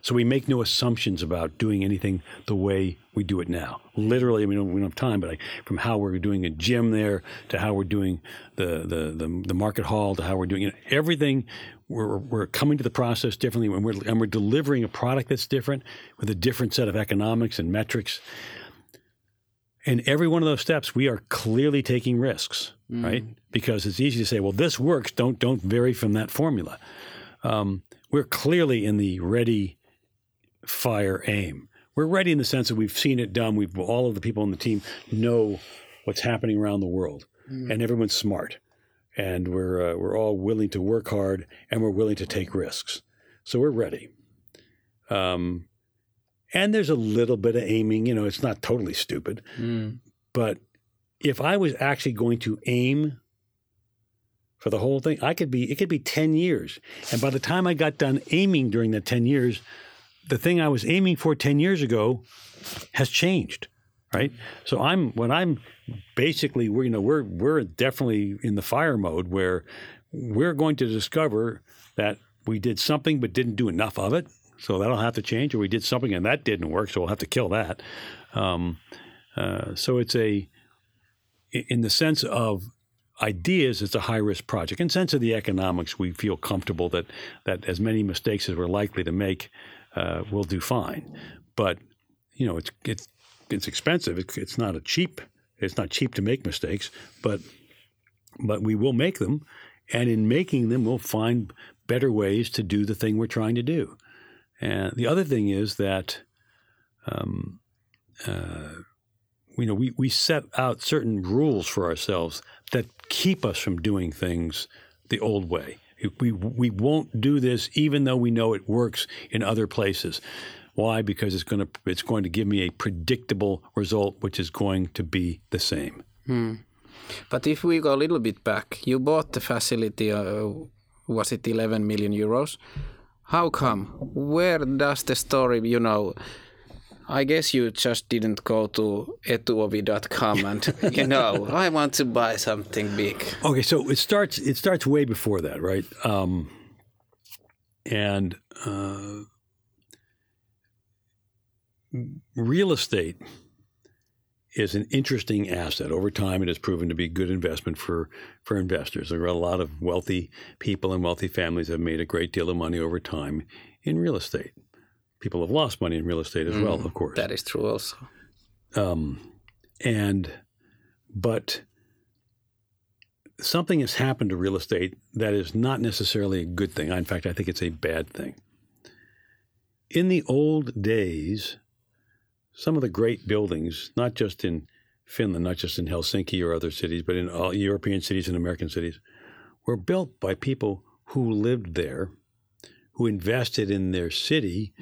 So we make no assumptions about doing anything the way we do it now. Literally, I mean, we don't have time, but from how we're doing a gym there to how we're doing the the the, the market hall to how we're doing you know, everything, we're, we're coming to the process differently, and we're and we're delivering a product that's different with a different set of economics and metrics. In every one of those steps, we are clearly taking risks, mm. right? Because it's easy to say, "Well, this works. Don't don't vary from that formula." Um, we're clearly in the ready, fire, aim. We're ready in the sense that we've seen it done. We've all of the people on the team know what's happening around the world, mm. and everyone's smart, and we're uh, we're all willing to work hard, and we're willing to take risks. So we're ready. Um, and there's a little bit of aiming. You know, it's not totally stupid, mm. but if I was actually going to aim for the whole thing. I could be it could be 10 years. And by the time I got done aiming during the 10 years, the thing I was aiming for 10 years ago has changed, right? So I'm when I'm basically we you know we're we're definitely in the fire mode where we're going to discover that we did something but didn't do enough of it. So that'll have to change, or we did something and that didn't work, so we'll have to kill that. Um, uh, so it's a, in the sense of ideas, it's a high risk project. In sense of the economics, we feel comfortable that that as many mistakes as we're likely to make, uh, we'll do fine. But you know, it's it's it's expensive. It's, it's not a cheap. It's not cheap to make mistakes, but but we will make them, and in making them, we'll find better ways to do the thing we're trying to do. And the other thing is that. Um, uh, you know, we, we set out certain rules for ourselves that keep us from doing things the old way. We, we won't do this even though we know it works in other places. Why? Because it's going to it's going to give me a predictable result, which is going to be the same. Hmm. But if we go a little bit back, you bought the facility. Uh, was it 11 million euros? How come? Where does the story, you know, I guess you just didn't go to etuovi.com and *laughs* you know I want to buy something big. Okay, so it starts it starts way before that, right? Um, and uh, real estate is an interesting asset. Over time, it has proven to be a good investment for for investors. There are a lot of wealthy people and wealthy families that have made a great deal of money over time in real estate people have lost money in real estate as mm, well, of course. That is true also. Um, and, but something has happened to real estate that is not necessarily a good thing. In fact, I think it's a bad thing. In the old days, some of the great buildings, not just in Finland, not just in Helsinki or other cities, but in all European cities and American cities, were built by people who lived there, who invested in their city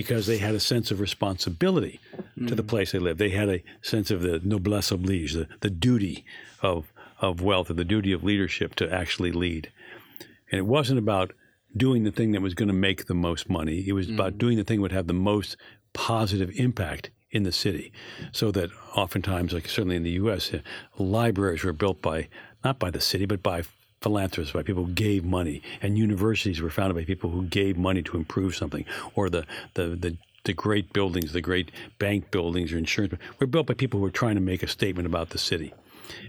because they had a sense of responsibility mm. to the mm. place they lived. They had a sense of the noblesse oblige, the, the duty of, of wealth, or the duty of leadership to actually lead. And it wasn't about doing the thing that was going to make the most money. It was mm. about doing the thing that would have the most positive impact in the city. So that oftentimes, like certainly in the U.S., uh, libraries were built by not by the city, but by philanthropists, by people who gave money, and universities were founded by people who gave money to improve something, or the the the, the great buildings, the great bank buildings or insurance were built by people who were trying to make a statement about the city.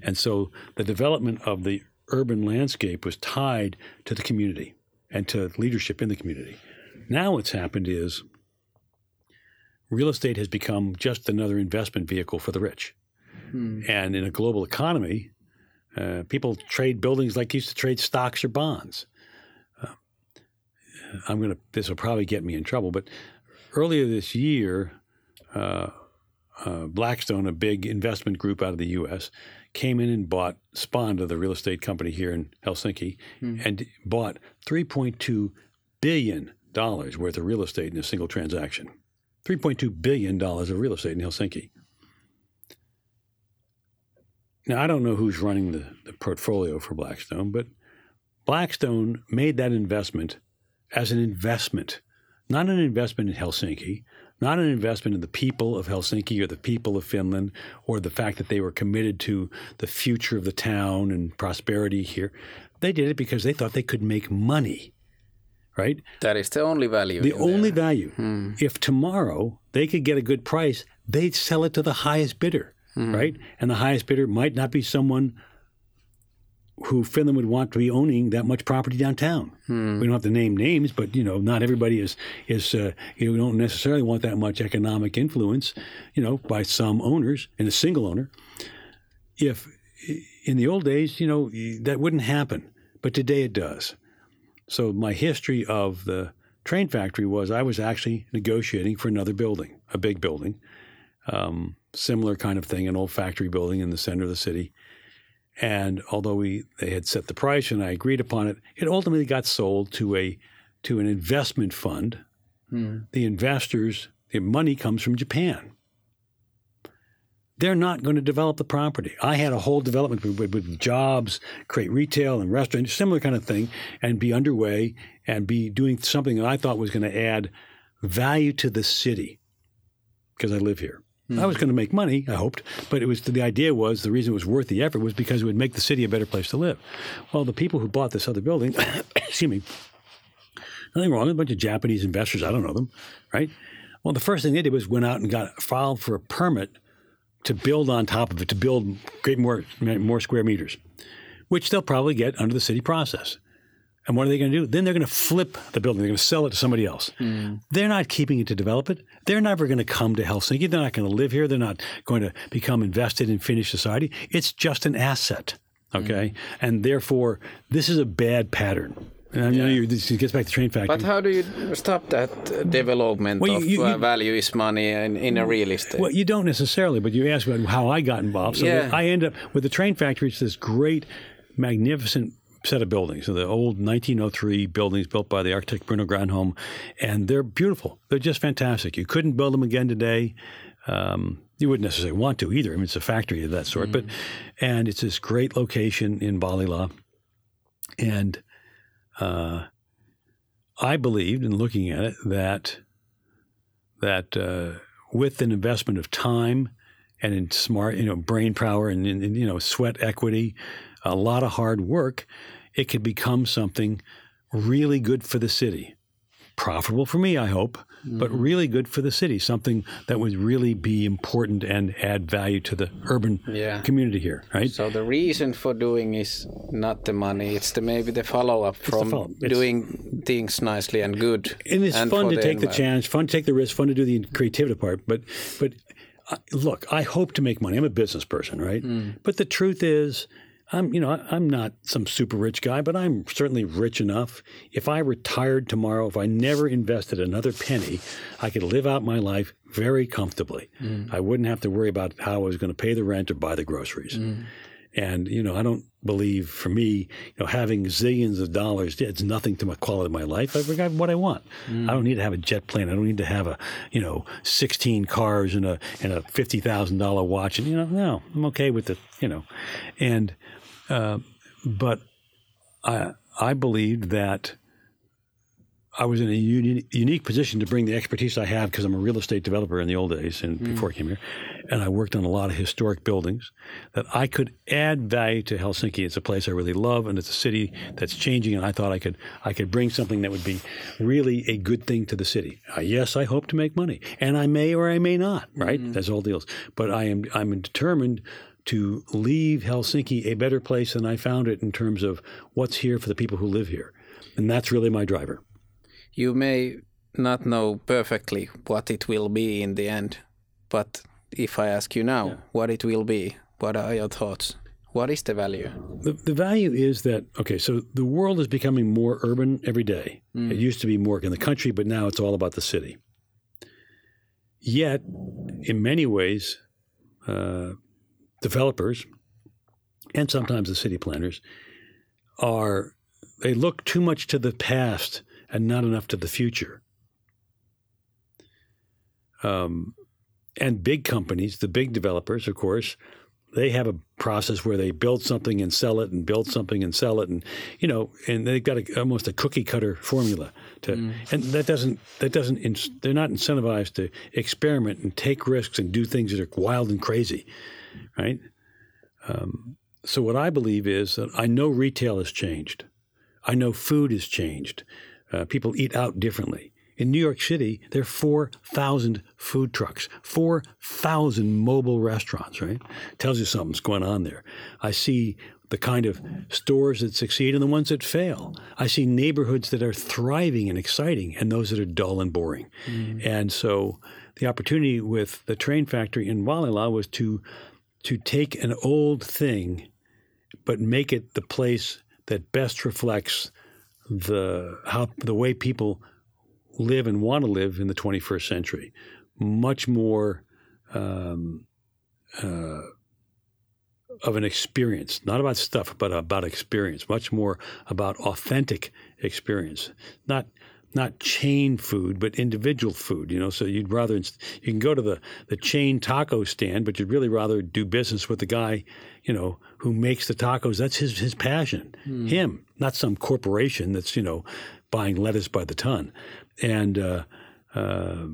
And so the development of the urban landscape was tied to the community and to leadership in the community. Now what's happened is real estate has become just another investment vehicle for the rich. Hmm. And in a global economy, uh, people trade buildings like used to trade stocks or bonds. Uh, I'm going to, this will probably get me in trouble, but earlier this year, uh, uh, Blackstone, a big investment group out of the U.S., came in and bought Sponda, the real estate company here in Helsinki, mm. and bought 3.2 billion dollars worth of real estate in a single transaction. 3.2 billion dollars of real estate in Helsinki. Now, I don't know who's running the, the portfolio for Blackstone, but Blackstone made that investment as an investment, not an investment in Helsinki, not an investment in the people of Helsinki or the people of Finland or the fact that they were committed to the future of the town and prosperity here. They did it because they thought they could make money, right? That is the only value. The only there. value. Mm. If tomorrow they could get a good price, they'd sell it to the highest bidder, mm. right? And the highest bidder might not be someone who Finland would want to be owning that much property downtown. Hmm. We don't have to name names, but you know, not everybody is is uh, you know, don't necessarily want that much economic influence, you know, by some owners and a single owner. If in the old days, you know, that wouldn't happen, but today it does. So my history of the train factory was I was actually negotiating for another building, a big building, um, similar kind of thing, an old factory building in the center of the city and although we they had set the price and I agreed upon it, it ultimately got sold to a to an investment fund. Hmm. The investors, the money comes from Japan. They're not going to develop the property. I had a whole development with, with jobs, create retail and restaurants, similar kind of thing, and be underway and be doing something that I thought was going to add value to the city because I live here. I was hmm. going to make money, I hoped, but it was the idea was the reason it was worth the effort was because it would make the city a better place to live. Well, the people who bought this other building, *coughs* excuse me, nothing wrong, with a bunch of Japanese investors, I don't know them, right? Well, the first thing they did was went out and got filed for a permit to build on top of it, to build great more more square meters, which they'll probably get under the city process. And what are they going to do? Then they're going to flip the building. They're going to sell it to somebody else. Mm. They're not keeping it to develop it. They're never going to come to Helsinki. They're not going to live here. They're not going to become invested in Finnish society. It's just an asset. Okay. Mm. And therefore, this is a bad pattern. And I know yeah. this gets back to train factory. But how do you stop that development well, of you, you, uh, value is money in, in a real estate? Well, you don't necessarily, but you asked about how I got involved. So yeah. I end up with the train factory. It's this great, magnificent set of buildings. So the old 1903 buildings built by the architect Bruno Granholm, and they're beautiful. They're just fantastic. You couldn't build them again today. Um, you wouldn't necessarily want to either. I mean, it's a factory of that sort. Mm. But and it's this great location in Vallila, and uh, I believed in looking at it that that uh, with an investment of time and in smart, you know, brain power and, and you know, sweat equity, a lot of hard work, it could become something really good for the city. Profitable for me, I hope, mm-hmm. but really good for the city. Something that would really be important and add value to the urban yeah. community here, right? So the reason for doing is not the money; it's the maybe the follow up from follow doing things nicely and good. And it's and fun to take the challenge, fun to take the risk, fun to do the creativity part. But but uh, look, I hope to make money. I'm a business person, right? Mm. But the truth is I'm, you know, I'm not some super rich guy, but I'm certainly rich enough. If I retired tomorrow, if I never invested another penny, I could live out my life very comfortably. Mm. I wouldn't have to worry about how I was going to pay the rent or buy the groceries. Mm. And you know, I don't believe for me, you know, having zillions of dollars, it's nothing to my quality of my life. I've got what I want. Mm. I don't need to have a jet plane. I don't need to have a, you know, 16 cars and a and a fifty thousand dollar watch. And you know, no, I'm okay with it. You know, and uh, but I, I believed that I was in a uni- unique position to bring the expertise I have because I'm a real estate developer in the old days and mm. before I came here, and I worked on a lot of historic buildings that I could add value to Helsinki. It's a place I really love, and it's a city that's changing. And I thought I could I could bring something that would be really a good thing to the city. Uh, yes, I hope to make money, and I may or I may not. Right, mm. that's all deals. But I am I'm determined to leave Helsinki a better place than I found it in terms of what's here for the people who live here. And that's really my driver. You may not know perfectly what it will be in the end, but if I ask you now yeah. what it will be, what are your thoughts? What is the value? The, the value is that, okay, so the world is becoming more urban every day. Mm. It used to be more in the country, but now it's all about the city. Yet, in many ways, uh, developers and sometimes the city planners are they look too much to the past and not enough to the future. Um, and big companies, the big developers, of course, they have a process where they build something and sell it and build something and sell it and you know and they've got a, almost a cookie cutter formula to mm. and that doesn't that doesn't they're not incentivized to experiment and take risks and do things that are wild and crazy right um, so what i believe is that i know retail has changed i know food has changed uh, people eat out differently in New York City, there are 4,000 food trucks, 4,000 mobile restaurants, right? Tells you something's going on there. I see the kind of stores that succeed and the ones that fail. I see neighborhoods that are thriving and exciting and those that are dull and boring. Mm. And so the opportunity with the train factory in Vallila was to to take an old thing but make it the place that best reflects the how the way people live and want to live in the 21st century. Much more um, uh, of an experience, not about stuff, but about experience. Much more about authentic experience, not not chain food, but individual food. You know, so you'd rather you can go to the the chain taco stand, but you'd really rather do business with the guy, you know, who makes the tacos. That's his his passion, mm. him, not some corporation that's you know buying lettuce by the ton and uh, uh,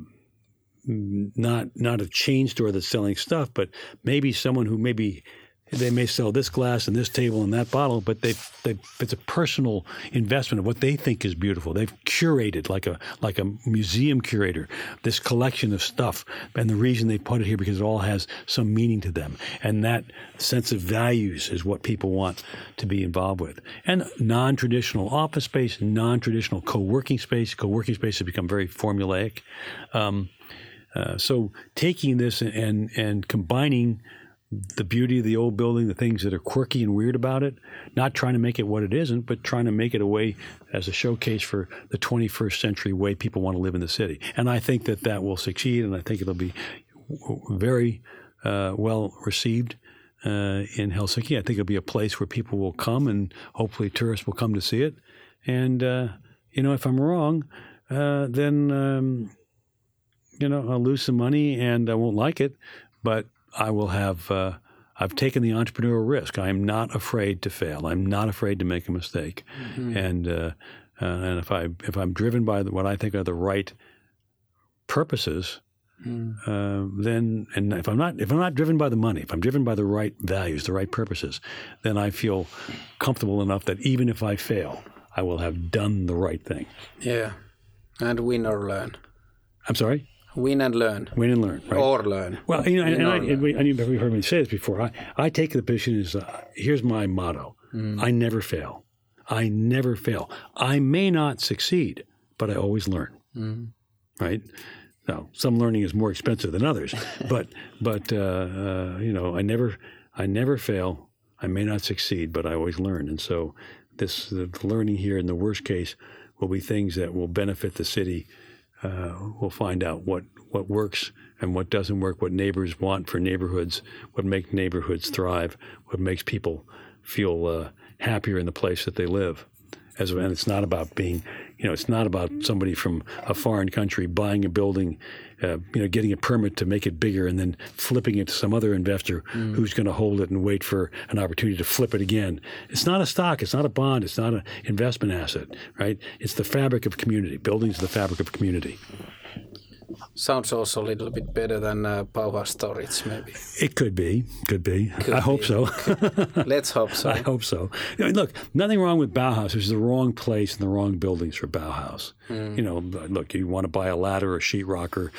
not not a chain store that's selling stuff, but maybe someone who maybe they may sell this glass and this table and that bottle, but they they it's a personal investment of what they think is beautiful. They've curated like a like a museum curator this collection of stuff, and the reason they put it here because it all has some meaning to them, and that sense of values is what people want to be involved with. And non-traditional office space, non-traditional co-working space. Co-working space has become very formulaic. Um, uh, so taking this and and combining the beauty of the old building, the things that are quirky and weird about it, not trying to make it what it isn't, but trying to make it a way as a showcase for the 21st century way people want to live in the city. And I think that that will succeed, and I think it'll be very uh, well received. Uh, in Helsinki, I think it'll be a place where people will come, and hopefully tourists will come to see it. And uh, you know, if I'm wrong, uh, then um, you know I'll lose some money and I won't like it. But I will have. Uh, I've taken the entrepreneurial risk. I'm not afraid to fail. I'm not afraid to make a mistake. Mm-hmm. And uh, uh, and if I if I'm driven by the, what I think are the right purposes, mm. uh, then and if I'm not if I'm not driven by the money, if I'm driven by the right values, the right purposes, then I feel comfortable enough that even if I fail, I will have done the right thing. Yeah, and win or learn. I'm sorry. Win and learn. Win and learn, right? Or learn. Well, you know, and, and I, and we, and you've heard me say this before. I, I take the position as uh, here's my motto: mm. I never fail. I never fail. I may not succeed, but I always learn. Mm. Right? Now, some learning is more expensive than others, *laughs* but but uh, uh, you know, I never I never fail. I may not succeed, but I always learn. And so, this the learning here, in the worst case, will be things that will benefit the city uh, we'll find out what, what works and what doesn't work, what neighbors want for neighborhoods, what makes neighborhoods thrive, what makes people feel uh, happier in the place that they live. As and it's not about being, you know, it's not about somebody from a foreign country buying a building uh, you know, getting a permit to make it bigger and then flipping it to some other investor mm. who's going to hold it and wait for an opportunity to flip it again. It's not a stock. It's not a bond. It's not an investment asset, right? It's the fabric of community. Buildings are the fabric of community. Sounds also a little bit better than uh, Bauhaus storage, maybe. It could be, could be. Could I be. hope so. *laughs* Let's hope so. *laughs* I hope so. I mean, look, nothing wrong with Bauhaus. It's the wrong place and the wrong buildings for Bauhaus. Mm. You know, look, you want to buy a ladder or a sheetrock or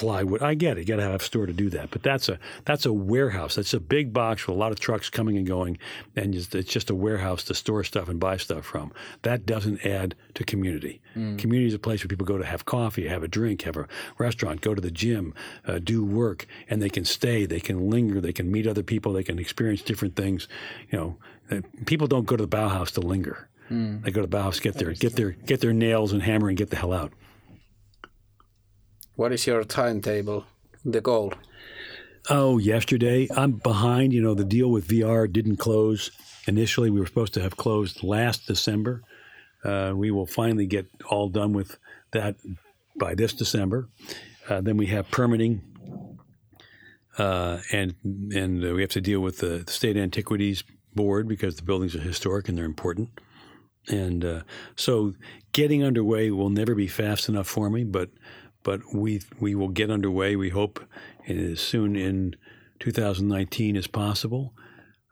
plywood. I get it. You got to have a store to do that. But that's a that's a warehouse. That's a big box with a lot of trucks coming and going, and it's just a warehouse to store stuff and buy stuff from. That doesn't add to community. Mm. Community is a place where people go to have coffee, have a drink, have a restaurant, go to the gym, uh, do work, and they can stay, they can linger, they can meet other people, they can experience different things. You know, uh, people don't go to the Bauhaus to linger. Mm. They go to the Bauhaus, get their get their get their nails and hammer, and get the hell out. What is your timetable, the goal? Oh, yesterday. I'm behind. You know, the deal with VR didn't close. Initially, we were supposed to have closed last December. Uh, we will finally get all done with that by this December. Uh, then we have permitting uh, and and we have to deal with the state antiquities board because the buildings are historic and they're important. And uh, so, getting underway will never be fast enough for me, but but we we will get underway. We hope as soon in 2019 as possible.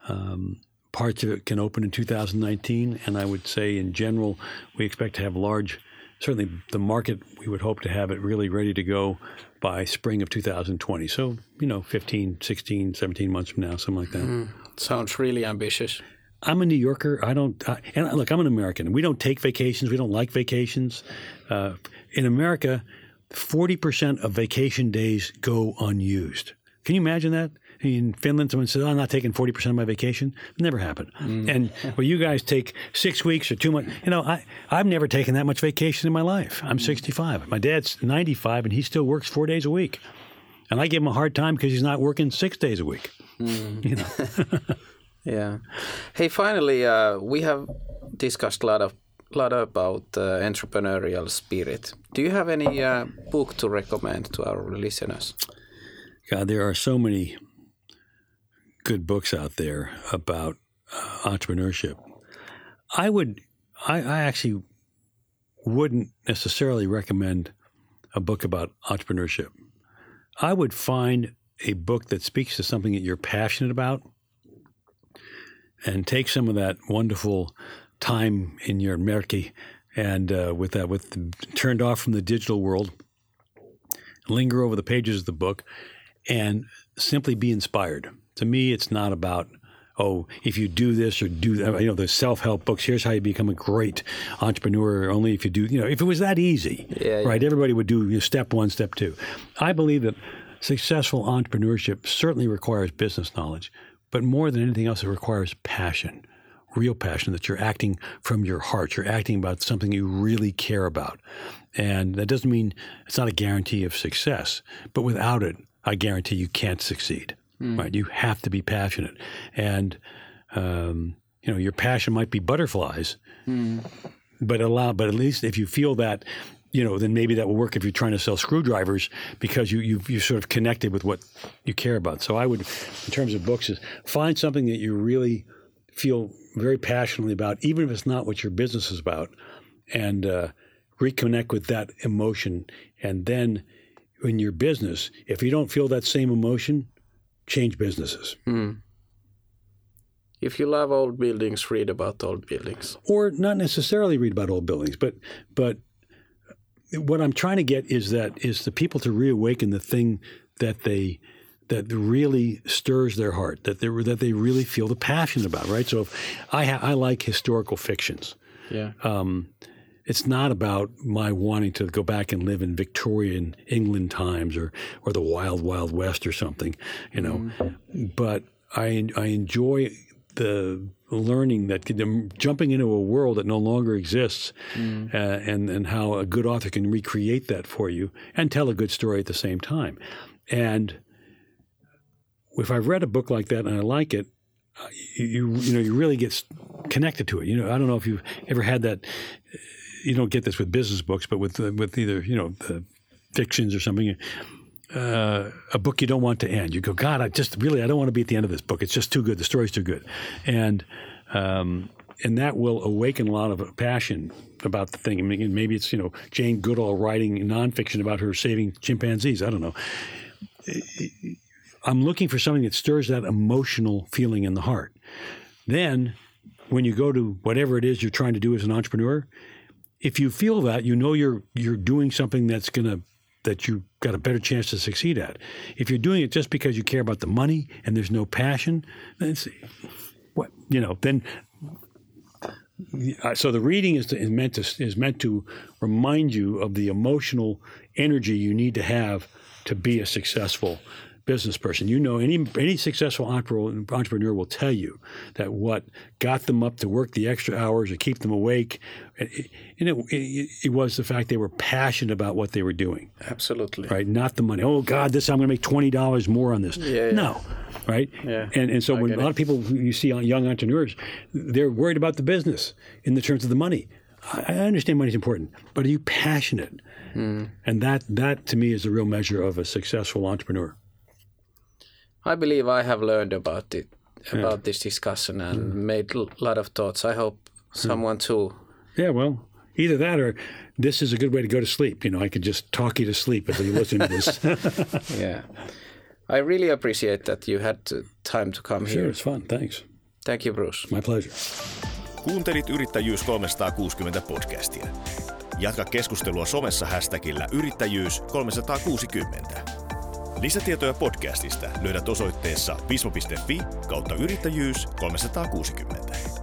Um, parts of it can open in 2019, and I would say in general we expect to have large. Certainly, the market we would hope to have it really ready to go by spring of 2020. So, you know, 15, 16, 17 months from now, something like that. Mm, sounds really ambitious. I'm a New Yorker. I don't, I, and look, I'm an American. We don't take vacations. We don't like vacations. Uh, in America, 40% of vacation days go unused. Can you imagine that? In Finland, someone says, oh, I'm not taking 40% of my vacation. It never happened. Mm. And well, you guys take six weeks or two months. You know, I, I've never taken that much vacation in my life. I'm 65. My dad's 95, and he still works four days a week. And I give him a hard time because he's not working six days a week. Mm. You know? *laughs* yeah. Hey, finally, uh, we have discussed a lot of lot about uh, entrepreneurial spirit. Do you have any uh, book to recommend to our listeners? God, there are so many good books out there about uh, entrepreneurship. I would, I, I actually wouldn't necessarily recommend a book about entrepreneurship. I would find a book that speaks to something that you're passionate about and take some of that wonderful time in your mökki and uh, with that with the, turned off from the digital world linger over the pages of the book and simply be inspired. To me it's not about oh if you do this or do that you know the self-help books here's how you become a great entrepreneur only if you do you know if it was that easy yeah, right? Yeah. everybody would do you know, step one step two. I believe that successful entrepreneurship certainly requires business knowledge but more than anything else it requires passion real passion, that you're acting from your heart. You're acting about something you really care about. And that doesn't mean it's not a guarantee of success, but without it, I guarantee you can't succeed. Mm. Right? You have to be passionate. And, um, you know, your passion might be butterflies, mm. but allow, but at least if you feel that, you know, then maybe that will work if you're trying to sell screwdrivers because you you you sort of connected with what you care about. So I would, in terms of books, is find something that you really feel very passionately about, even if it's not what your business is about, and uh, reconnect with that emotion. And then in your business, if you don't feel that same emotion, change businesses. Mm. If you love old buildings, read about old buildings. Or not necessarily read about old buildings, but but what I'm trying to get is that is the people to reawaken the thing that they that really stirs their heart, that they that they really feel the passion about, right? So I ha- I like historical fictions. Yeah. Um, it's not about my wanting to go back and live in Victorian England times or or the Wild Wild West or something, you know. Mm. But I I enjoy the learning that jumping into a world that no longer exists, mm. uh, and and how a good author can recreate that for you and tell a good story at the same time, and if I've read a book like that and I like it, you you know you really get connected to it. You know, I don't know if you've ever had that. You don't get this with business books, but with uh, with either you know fictions or something. Uh, a book you don't want to end. You go, God, I just really I don't want to be at the end of this book. It's just too good. The story's too good, and um, and that will awaken a lot of passion about the thing. I mean, maybe it's you know Jane Goodall writing nonfiction about her saving chimpanzees. I don't know I'm looking for something that stirs that emotional feeling in the heart. Then, when you go to whatever it is you're trying to do as an entrepreneur, if you feel that, you know you're you're doing something that's to that you got a better chance to succeed at. If you're doing it just because you care about the money and there's no passion, then what you know, then uh, so the reading is, is meant to is meant to remind you of the emotional energy you need to have to be a successful business person. You know, any any successful entrepreneur will tell you that what got them up to work the extra hours or keep them awake, it, it, it, it was the fact they were passionate about what they were doing. Absolutely. Right, not the money. Oh God, this I'm going to make twenty dollars more on this. Yeah, yeah. No, right. Yeah. And and so I when a lot of people you see young entrepreneurs, they're worried about the business in the terms of the money. I understand money is important, but are you passionate? Mm. And that that to me is a real measure of a successful entrepreneur. I believe I have learned about it about yeah. this discussion and mm. made a lot of thoughts. I hope someone too. Yeah, well, either that or this is a good way to go to sleep. You know, I could just talk you to sleep as you listen to this. *laughs* *laughs* yeah. I really appreciate that you had time to come sure, here. Sure, it's fun. Thanks. Thank you, Bruce. My pleasure. Kuuntelit Yrittäjyys 360 podcastia. Jatka keskustelua somessa hashtagillä yrittäjyys 360. Lisätietoja podcastista löydät osoitteessa vismo.fi kautta yrittäjyys 360.